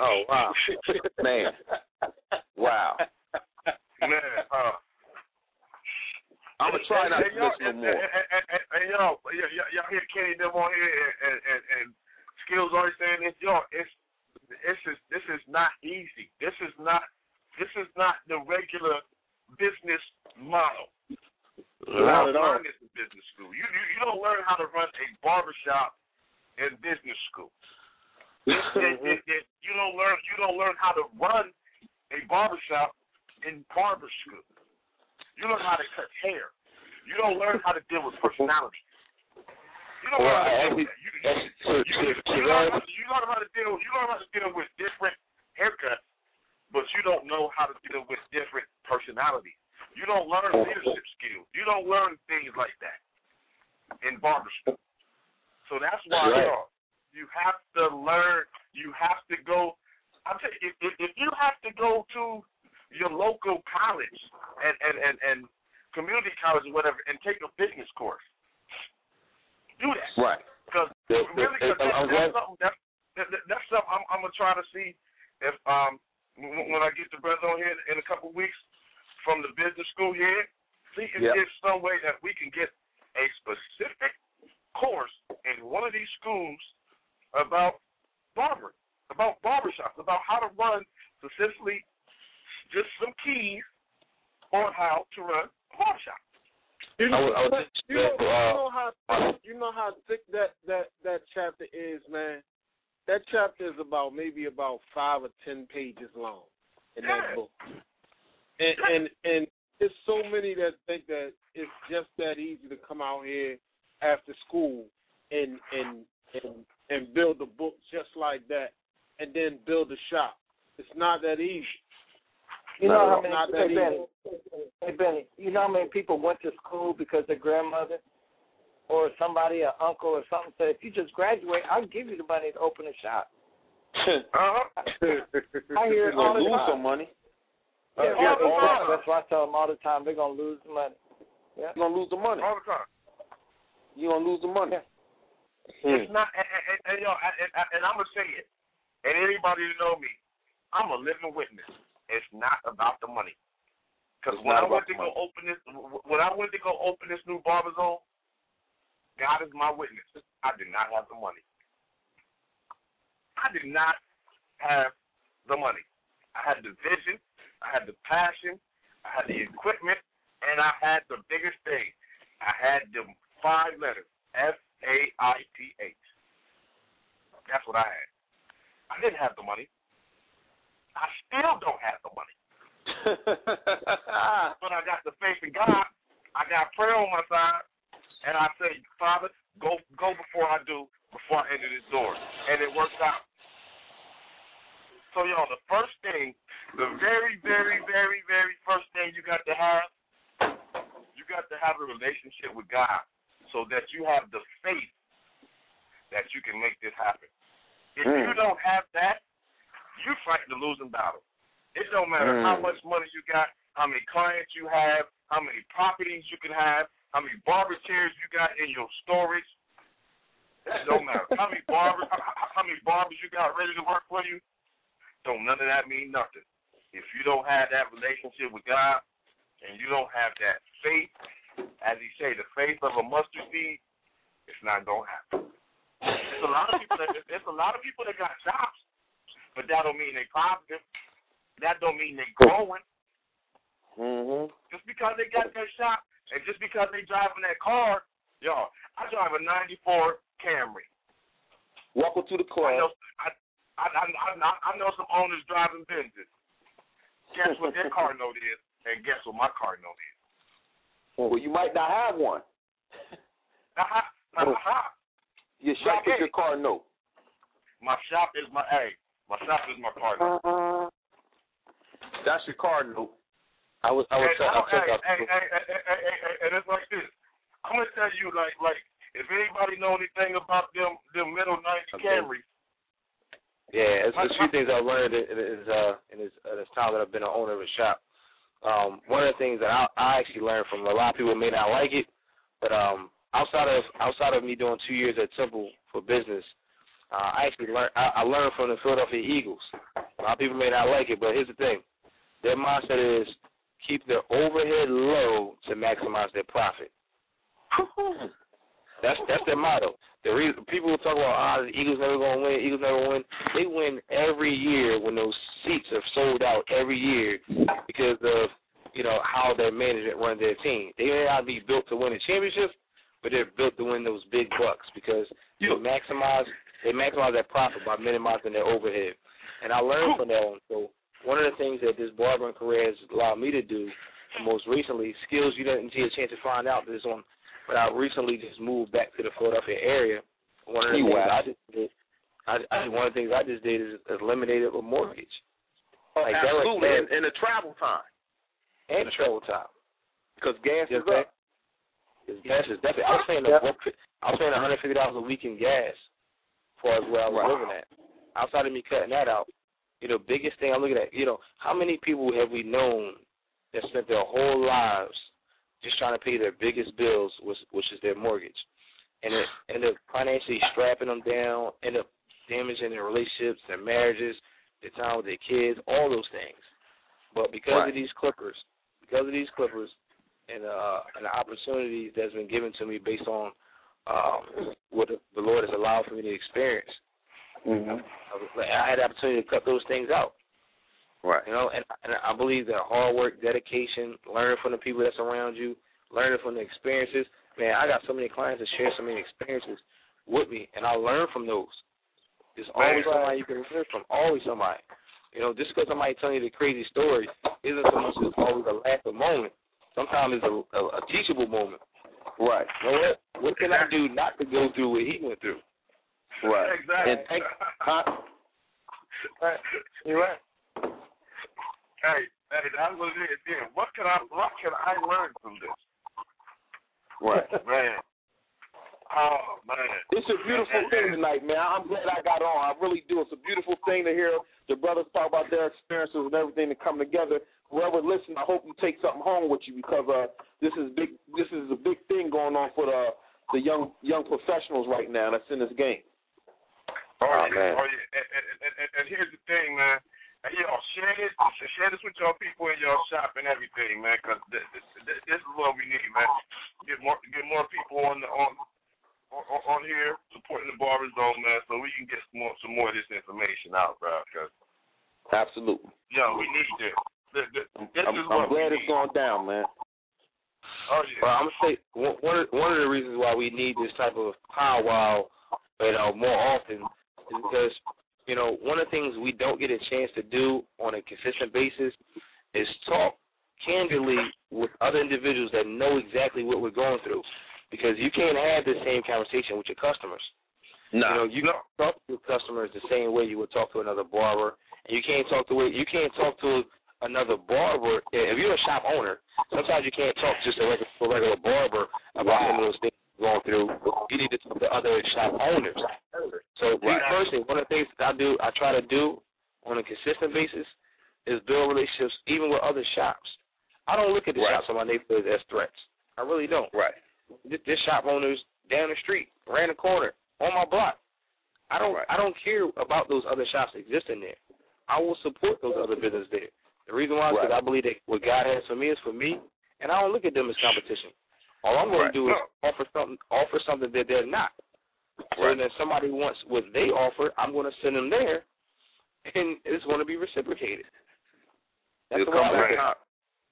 Oh wow, man, wow. Man, uh, I'm gonna try not to and listen no and, more. and, and y'all, y- y- y'all hear Kenny them on here, and, and, and, and Skills always saying this. Y'all, it's this is this is not easy. This is not this is not the regular business model. You Not at all. this in business school. You, you you don't learn how to run a barbershop in business school. It- it- it- you don't learn you don't learn how to run a barbershop in barber school. You learn how to cut hair. You don't learn how to deal with personality. You Well, how to deal. You, you, you, so- you, learn, how- you learn how to deal. You learn how to deal with different haircuts, but you don't know how to deal with different personalities. You don't learn oh. leadership skills. You don't learn things like that in barber school. So that's why Right. you have to learn. You have to go. I'm telling you, if, if you have to go to your local college and and and, and community college or whatever and take a business course, do that. Right. Because really, cause that, that's glad- something that, that, that, that's something I'm, I'm gonna try to see if um when when I get the brother on here in a couple of weeks from the business school here, see if Yep. there's some way that we can get a specific course in one of these schools about barber, about barbershops, about how to run specifically just some keys on how to run a barbershop. You I know, was- I was you know, you know how thick, you know how thick that that that chapter is, man. That chapter is about maybe about five or ten pages long in Yeah. that book, and and and there's so many that think that it's just that easy to come out here after school and and and and build a book just like that, and then build a shop. It's not that easy. You know how many not hey Benny, hey Benny, you know how many people went to school because their grandmother or somebody, an uncle or something said, if you just graduate, I'll give you the money to open a shop. Uh-huh. I hear it You're all gonna the lose time. some money. Yeah, all yeah, the time. That's why I tell them all the time they're gonna lose the money. Yeah. You're gonna lose the money. All the time. You're gonna lose the money. It's not, and, and, and, and, you know, and, and, and I'm gonna say it. And anybody that know me, I'm a living witness. It's not about the money. Because when I went to the go open this, when I went to go open this new barber zone, God is my witness. I did not have the money. I did not have the money. I had the vision, I had the passion, I had the equipment, and I had the biggest thing. I had the five letters F A I T H. That's what I had. I didn't have the money. I still don't have the money. but I got the faith in God. I got prayer on my side, and I say, Father, go go before I do, before I enter this door, and it works out. So y'all, the first thing, the very, very, very, very first thing you got to have, you got to have a relationship with God, so that you have the faith that you can make this happen. If you Mm. don't have that, you fight the losing battle. It don't matter how Mm. much money you got, how many clients you have, how many properties you can have, how many barber chairs you got in your storage. That don't matter. how many barbers, how, how- how many barbers you got ready to work for you. Don't none of that mean nothing. If you don't have that relationship with God, and you don't have that faith, as He say, the faith of a mustard seed, it's not gonna happen. There's a lot of people that there's a lot of people that got jobs, but that don't mean they positive. That don't mean they growing. mhm. Just because they got that shop and just because they driving that car, y'all, I drive a '94 Camry. Welcome to the I club. know, I, I, I, I, I know some owners driving Benzes. Guess what their car note is, and guess what my car note is. Well, you might not have one. Aha, aha. Your shop Right, is your car note. My shop is my hey, my shop is my car. Uh-huh. That's your car note. I was I was And, I'll check hey, out. hey, hey, hey, hey, hey, hey, and it's like this. I'm gonna tell you, like, like if anybody know anything about them, them middle '90 Okay. Camrys, Yeah, it's, a few things I've learned in, in, uh, in this, uh, this time that I've been an owner of a shop. Um, one of the things that I, I actually learned from a lot of people may not like it, but um, outside of outside of me doing two years at Temple for business, uh, I actually learned I, I learned from the Philadelphia Eagles. A lot of people may not like it, but here's the thing: their mindset is keep their overhead low to maximize their profit. That's that's their motto. The reason people talk about ah the Eagles never gonna win, Eagles never win. They win every year when those seats are sold out every year because of you know how their management run their team. They may not be built to win a championship, but they're built to win those big bucks because they maximize they maximize their profit by minimizing their overhead. And I learned from that one. So one of the things that this barbering career has allowed me to do, most recently, skills you didn't get a chance to find out this on, but I recently just moved back to the Philadelphia area. One of the You things wow. I just did, I, I one of the things I just did is eliminated a mortgage. Oh, Like, that right absolutely. And, and the travel time. and the travel time. Because gas is up. His gas is definitely. I was paying a, I was paying 150 dollars a week in gas, as far as where I was Right. living at. Outside of me cutting that out, you know, biggest thing I'm looking at, you know, how many people have we known that spent their whole lives just trying to pay their biggest bills, which, which is their mortgage, and it end up financially strapping them down, end up damaging their relationships, their marriages, their time with their kids, all those things. But because Right. of these Clippers, because of these Clippers, and uh, and the opportunities that's been given to me based on um, what the, Lord has allowed for me to experience, Mm-hmm. I, I had the opportunity to cut those things out. Right. You know, and, and I believe that hard work, dedication, learning from the people that's around you, learning from the experiences. Man, I got so many clients that share so many experiences with me, and I learn from those. There's always Right. somebody you can learn from. Always somebody. You know, just because somebody telling you the crazy story isn't so much as always a laughing moment. Sometimes it's a, a, a teachable moment. Right. You know what? What can I do not to go through what he went through? Right. Exactly. And think, huh? Right. You're right. Hey, hey, that's what it is. Yeah. What can I what can I learn from this? Right. Man. Oh man. It's a beautiful thing tonight, man. I'm glad I got on. I really do. It's a beautiful thing to hear the brothers talk about their experiences and everything to come together. Whoever listen, I hope you take something home with you because uh, this is big. This is a big thing going on for the the young young professionals right now that's in this game. Oh, Oh, yeah. man. Oh yeah. And, and, and, and, and here's the thing, man. And y'all share this, share this with your people in your shop and everything, man. Because this, this, this is what we need, man. Get more, get more people on the on on, on here supporting the barber zone, man, so we can get some more some more of this information out, bro. Because Absolutely. yo, we need this. This, this, this I'm, I'm glad it's going down, man. Oh yeah. Well, I'm gonna say one one of, one of the reasons why we need this type of powwow, you know, more often is because you know one of the things we don't get a chance to do on a consistent basis is talk candidly with other individuals that know exactly what we're going through, because you can't have the same conversation with your customers. No. You know, you don't talk to your customers the same way you would talk to another barber, and you can't talk to you can't talk to another barber if you're a shop owner. Sometimes you can't talk just to a regular, to a regular barber about some of those things going through. You need to talk to other shop owners. So me Right. personally, one of the things that I do, I try to do on a consistent basis is build relationships even with other shops. I don't look at the Right. shops on my neighborhood as threats. I really don't. Right. This, this shop owners down the street, around the corner, on my block. I don't. I don't care about those other shops existing there. I will support those other businesses there. The reason why is because Right. I believe that what God has for me is for me, and I don't look at them as competition. All I'm going Right. to do is offer something offer something that they're not. So Right. then if somebody wants what they offer, I'm going to send them there, and it's going to be reciprocated. That's It'll the way I look at it.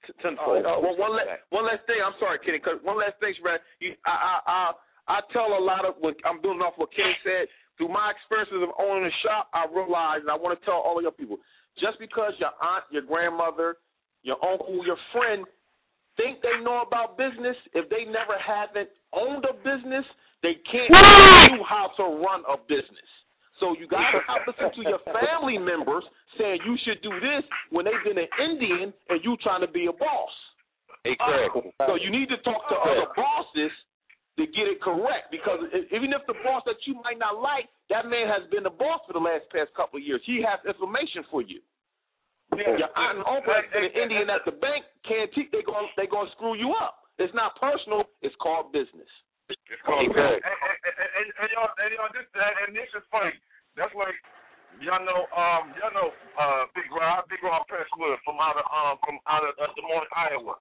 Out tenfold. Oh, it one, one, always last, one last thing. I'm sorry, Kenny. 'cause one last thing, Shabbat. You, I, I, I, I tell a lot of what I'm building off what Kenny said. Through my experiences of owning a shop, I realize, and I want to tell all of your people, just because your aunt, your grandmother, your uncle, your friend think they know about business, if they never haven't owned a business, they can't tell you how to run a business. So you got to stop listening to your family members saying you should do this when they've been an Indian and you trying to be a boss. Hey, uh, Craig. So you need to talk to other bosses to get it correct because even if the boss that you might not like, that man has been the boss for the last past couple of years. He has information for you. Your aunt and uncle that's an Indian at the bank can't teach. They going they going to screw you up. It's not personal. It's called business. It's called Okay. and, and, and, and, and y'all, and y'all, this, and this is funny. That's like y'all know, um, y'all know, uh, Big Rob, Big Rob Presswood from out of, um, from out of uh, Des Moines, Iowa.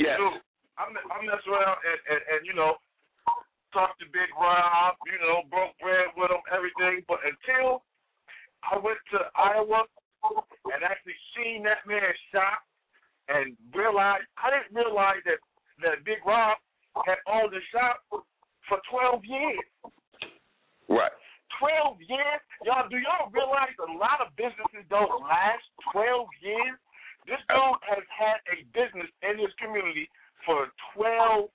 Yes. Dude, I me- I mess around and, and, and you know, talk to Big Rob, you know, broke bread with him, everything. But until I went to Iowa and actually seen that man's shop and realized, I didn't realize that that Big Rob had owned the shop for 12 years. Right. 12 years? Y'all, do y'all realize a lot of businesses don't last 12 years? This dude has had a business in his community for 12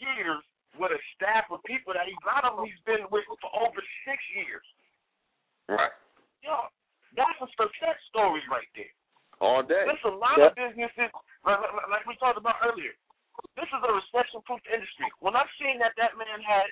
years with a staff of people that a lot of them he's been with for over six years. Right. Yo, that's a success story right there. All day. There's a lot of businesses, like, like- like we talked about earlier. This is a recession-proof industry. When I seen that that man had,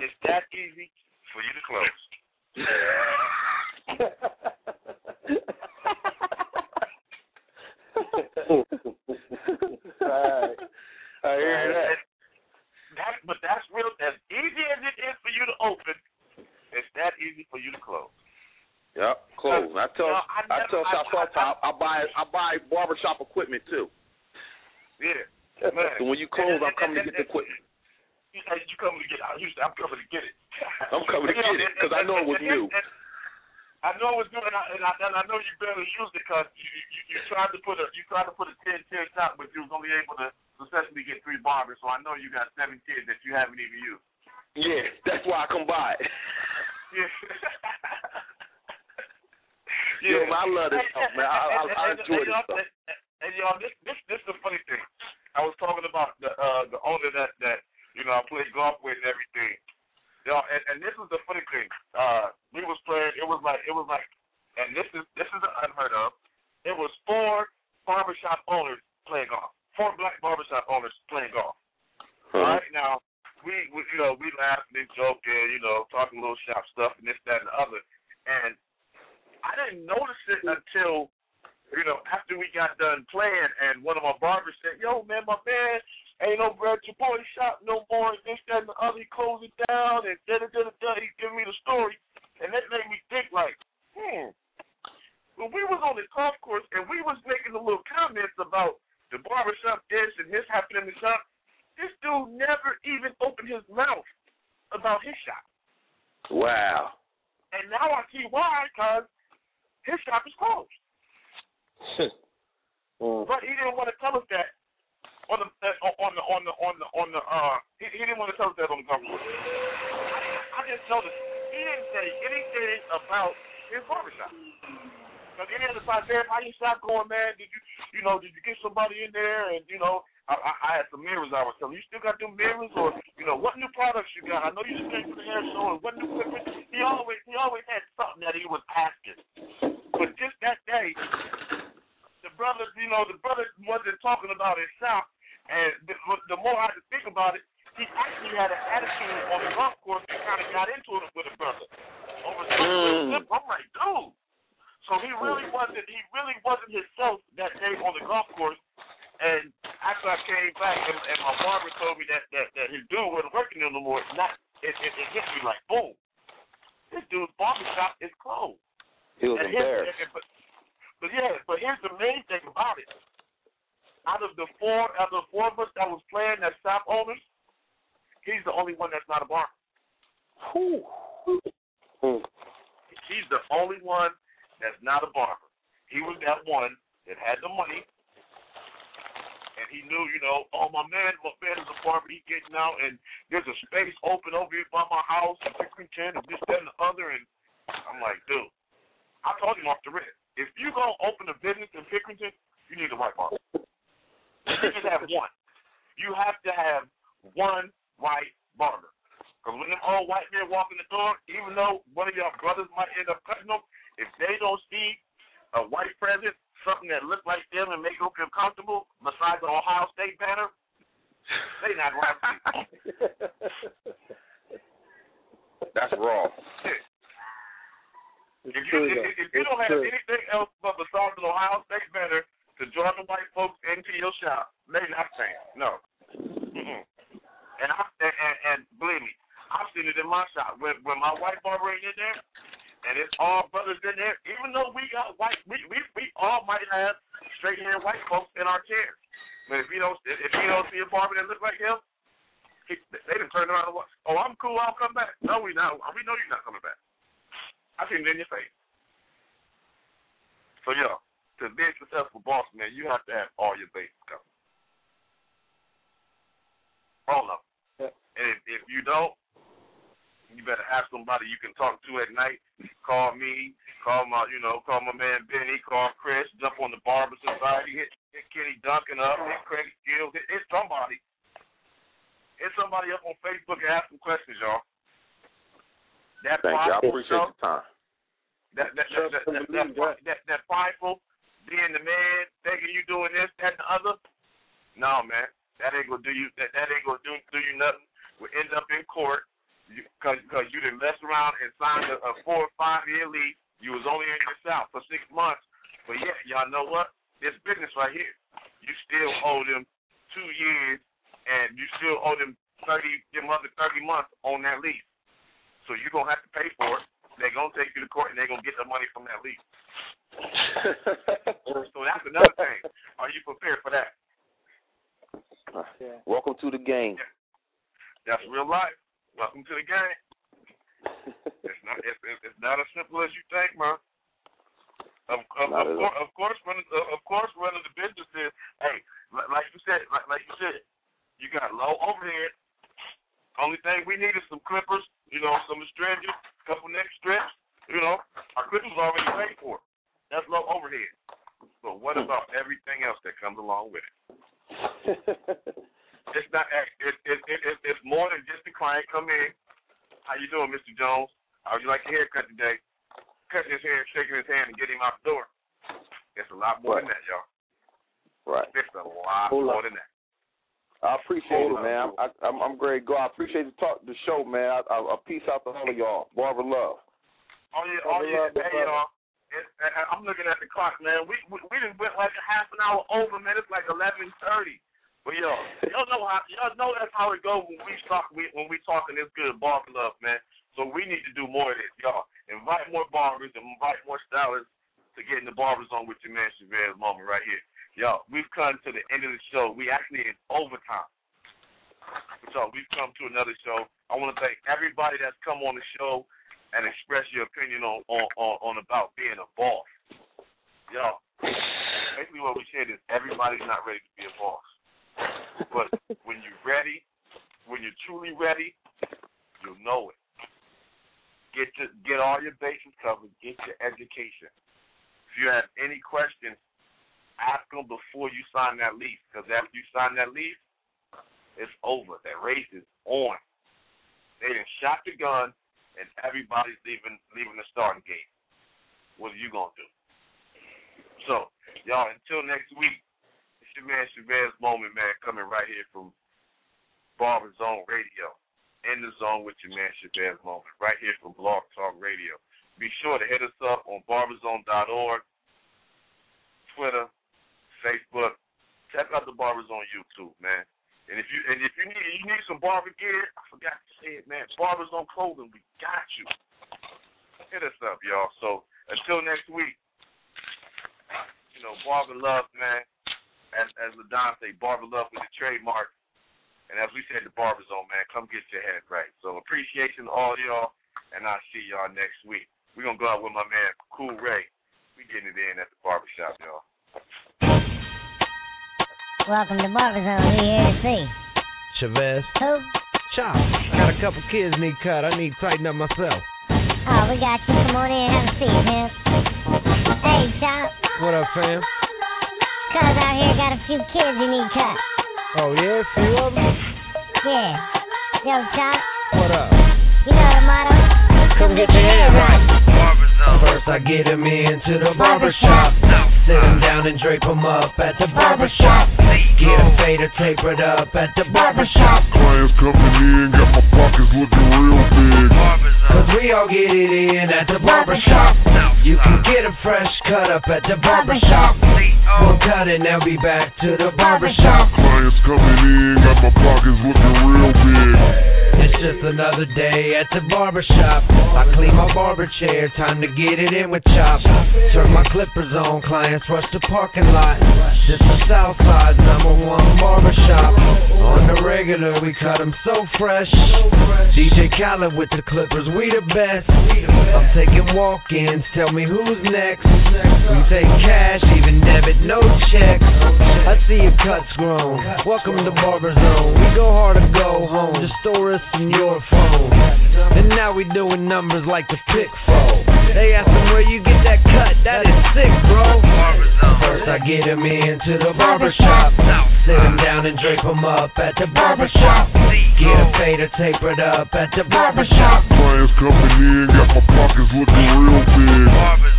it's that easy for you to close. right. I hear that. And that. But that's real. As easy as it is for you to open, it's that easy for you to close. Yep, close. I tell No, I I, never- tell I- South Park I, I buy I buy barbershop equipment too. Yeah, man. So when you close, And- I'm coming to get the equipment. You, and you coming to get? I used to, I'm coming to get it. I'm coming to know, get it, 'cause I know it was new. I know it was new, and I, and I, and I know you barely used it because you, you, you tried to put a you tried to put a 10 10 shot, but you was only able to successfully get three barbers. So I know you got seven kids that you haven't even used. Yeah, that's why I come by. Yeah. Yo, man, I love this stuff, man. I, I, I And- enjoy and, this stuff. And, and y'all, this this this is the funny thing. I was talking about the uh the owner that know I played golf with and everything. Y'all, and, and this is the funny thing. Uh, we was playing. It was like it was like, and this is this is unheard of. It was four barbershop owners playing golf. Four black barbershop owners playing golf. Uh-huh. Right now, we, we you know we laughing and joking, you know, talking little shop stuff and this, that, and the other. And I didn't notice it until you know after we got done playing, and one of my barbers said, "Yo, man, my man ain't over at your boy shop no more. And this, that, and the other. He closed it down, and da da da da. da. He giving me the story, and that made me think like, hmm. When we was on the golf course and we was making the little comments about the barbershop this and this happened in the shop, this dude never even opened his mouth about his shop. Wow. And now I see barbershop is closed. Mm. But he didn't want to tell us that on the uh, on the on the on the on the uh he, he didn't want to tell us that on the government. I just noticed he didn't say anything about his barbershop. Because any other side, Derek, how you shop going, man? Did you you know did you get somebody in there and you know I, I, I had some mirrors I was telling you. You still got them mirrors or you know what new products you got? I know you just came to the hair show and what new equipment. He always he always had something that he was asking. But just that day, the brother, you know, the brother wasn't talking about his shop, and the, the more I had to think about it, he actually had an attitude on the golf course and kind of got into it with a brother. Over Mm. I'm like, dude. So he really wasn't. He really wasn't himself that day on the golf course. And after I came back, and, and my barber told me that that, that his dude wasn't working there no more. Not it, it, it hit me like boom. This barbershop is closed. He was And embarrassed. and- but, but yeah, but here's the main thing about it. Out of the four, out of the four of us that was playing as shop owners, he's the only one that's not a barber. Mm. He's the only one that's not a barber. He was that one that had the money, and he knew, you know, oh my man, my man is a barber. He getting out, and there's a space open over here by my house, and Pickerington, and this, that, and the other. And I'm like, dude, I told him off the rip. If you gonna open a business in Pickerington, you need a white barber. You just have one. You have to have one white barber. Because when them old white men walk in the door, even though one of your brothers might end up cutting them, if they don't see a white presence, something that look like them and make them feel comfortable, besides the Ohio State banner, they not gonna have to. That's wrong. If you, if, if, if you don't have anything else but besides the Ohio State banner to draw the white folks into your shop, they not saying no. Mm-mm. And I and, and, and believe me, I've seen it in my shop when when my white barber ain't in there, and it's all brothers in there. Even though we got white, we we, we all might have straight haired white folks in our chairs. But if you don't if you don't see a barber that look like him, he, they done turn around and watch. Oh, I'm cool. I'll come back. No, we not. We know you're not coming back. I seen it in your face. So yeah, to be a successful boss man, you have to have all your bases covered. All of them. And if, if you don't, you better have somebody you can talk to at night. Call me, call my, you know, call my man Benny, call Chris, jump on the Barber Society, hit, hit Kenny Duncan up, hit Craig Skills, hit, hit somebody. Hit somebody up on Facebook and ask some questions, y'all. That Thank you. I appreciate self, the time. that that that that, that, that, that, that, that prideful, being the man, thinking you doing this, that, and the other. No, man, that ain't gonna do you. That that ain't gonna do do you nothing. We end up in court because because you didn't mess around and signed a, a four or five year lease. You was only in the South for six months, but yeah, y'all know what? This business right here, you still owe them two years, and you still owe them thirty, them other thirty months on that lease. So you're gonna have to pay for it. They're gonna take you to court and they're gonna get the money from that lease. so that's another thing. Are you prepared for that? Welcome to the game. That's real life. Welcome to the game. it's not it's, it's it's not as simple as you think, man. Of of, of, at course, of course, running of of course, running the business is hey, like you said, like, like you said, you got low overhead. Only thing we need is some clippers, you know, some astringent, couple neck strips. You know, our clippers already paid for. That's low overhead. But what hmm. about everything else that comes along with it? It's not. It, it, it, it, it's more than just the client come in. How you doing, Mr. Jones? How would you like your haircut today? Cutting his hair, shaking his hand, and getting him out the door. It's a lot more than that, y'all. Right. It's a lot Hold more up. than that. I appreciate it, man. I, I, I'm I'm great. Go. I appreciate the talk, the show, man. I, I, a peace out to all of y'all. Barber love. Oh yeah, Brother oh yeah. Hey y'all. It, I, I'm looking at the clock, man. We we, we just went like a half an hour over, man. It's like eleven thirty. But y'all, y'all know how y'all know that's how it goes when we talk we, when we talking this good barber love, man. So we need to do more of this, y'all. Invite more barbers and invite more stylists to get in the barber zone with your man Chevez Moman right here. Y'all, we've come to the end of the show. We actually in overtime. So we've come to another show. I want to thank everybody that's come on the show and express your opinion on on, on, on about being a boss. Yo, basically what we said is everybody's not ready to be a boss. But when you're ready, when you're truly ready, you'll know it. Get to get all your bases covered. Get your education. If you have any questions, ask them before you sign that lease. Because after you sign that lease, it's over. That race is on. They done shot the gun, and everybody's leaving leaving the starting gate. What are you gonna do? So, y'all, until next week, it's your man Chevez Moman, man, coming right here from BarberZone Radio. In the zone with your man Chevez Moman, right here from Blog Talk Radio. Be sure to hit us up on barberzone.org, Twitter, Facebook. Check out the BarberZone YouTube, man. And if you and if you need you need some barber gear, I forgot to say it, man. BarberZone clothing, we got you. Hit us up, y'all. So until next week, you know, barber love, man. As as Ladon say, barber love with the trademark. And as we said, the barber zone, man, come get your head right. So appreciation to all y'all, and I'll see y'all next week. We're gonna go out with my man Cool Ray. We getting it in at the barbershop, y'all. Welcome to BarberZone. Who here to see? Chevez. Who? Chop. Got a couple kids need cut. I need to tighten up myself. Oh, we got you. Come on in and have a seat, man. Hey, Chop. What up, fam? Cuz out here got a few kids who need cut. Oh yeah, a few of them. Yeah. Yo, Chop. What up? You know the motto? Come get your head right. First I get 'em into the barber shop. Sit 'em down and drape 'em up at the barber shop. Get 'em fader tapered up at the barber shop. Clients coming in, got my pockets looking real big. Cause we all get it in at the barber shop. You can get a fresh cut up at the barber shop. We'll cut it now be back to the barber shop. Clients coming in, got my pockets looking real big. Just another day at the barber shop. I clean my barber chair, time to get it in with chop. Turn my clippers on, clients rush the parking lot. This is Southside's number one barber shop. On the regular, we cut 'em so fresh. DJ Khaled with the clippers, we the best. I'm taking walk-ins, tell me who's next. We take cash, even debit, no checks. I see your cuts grown. Welcome to BarberZone. We go hard or go home. The store is in your phone. And now we doing numbers like the pick fold. They asking where you get that cut. That is sick, bro. First I get 'em into the barber shop. Sit 'em down and drape 'em up at the barber shop. Get a fader tapered up at the barber shop. Clients coming in, got my pockets looking real big.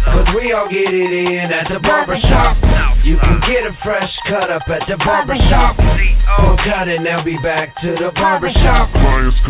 Cause we all get it in at the barber shop. You can get a fresh cut up at the barber shop. We'll cut it now be back to the barber shop. Clients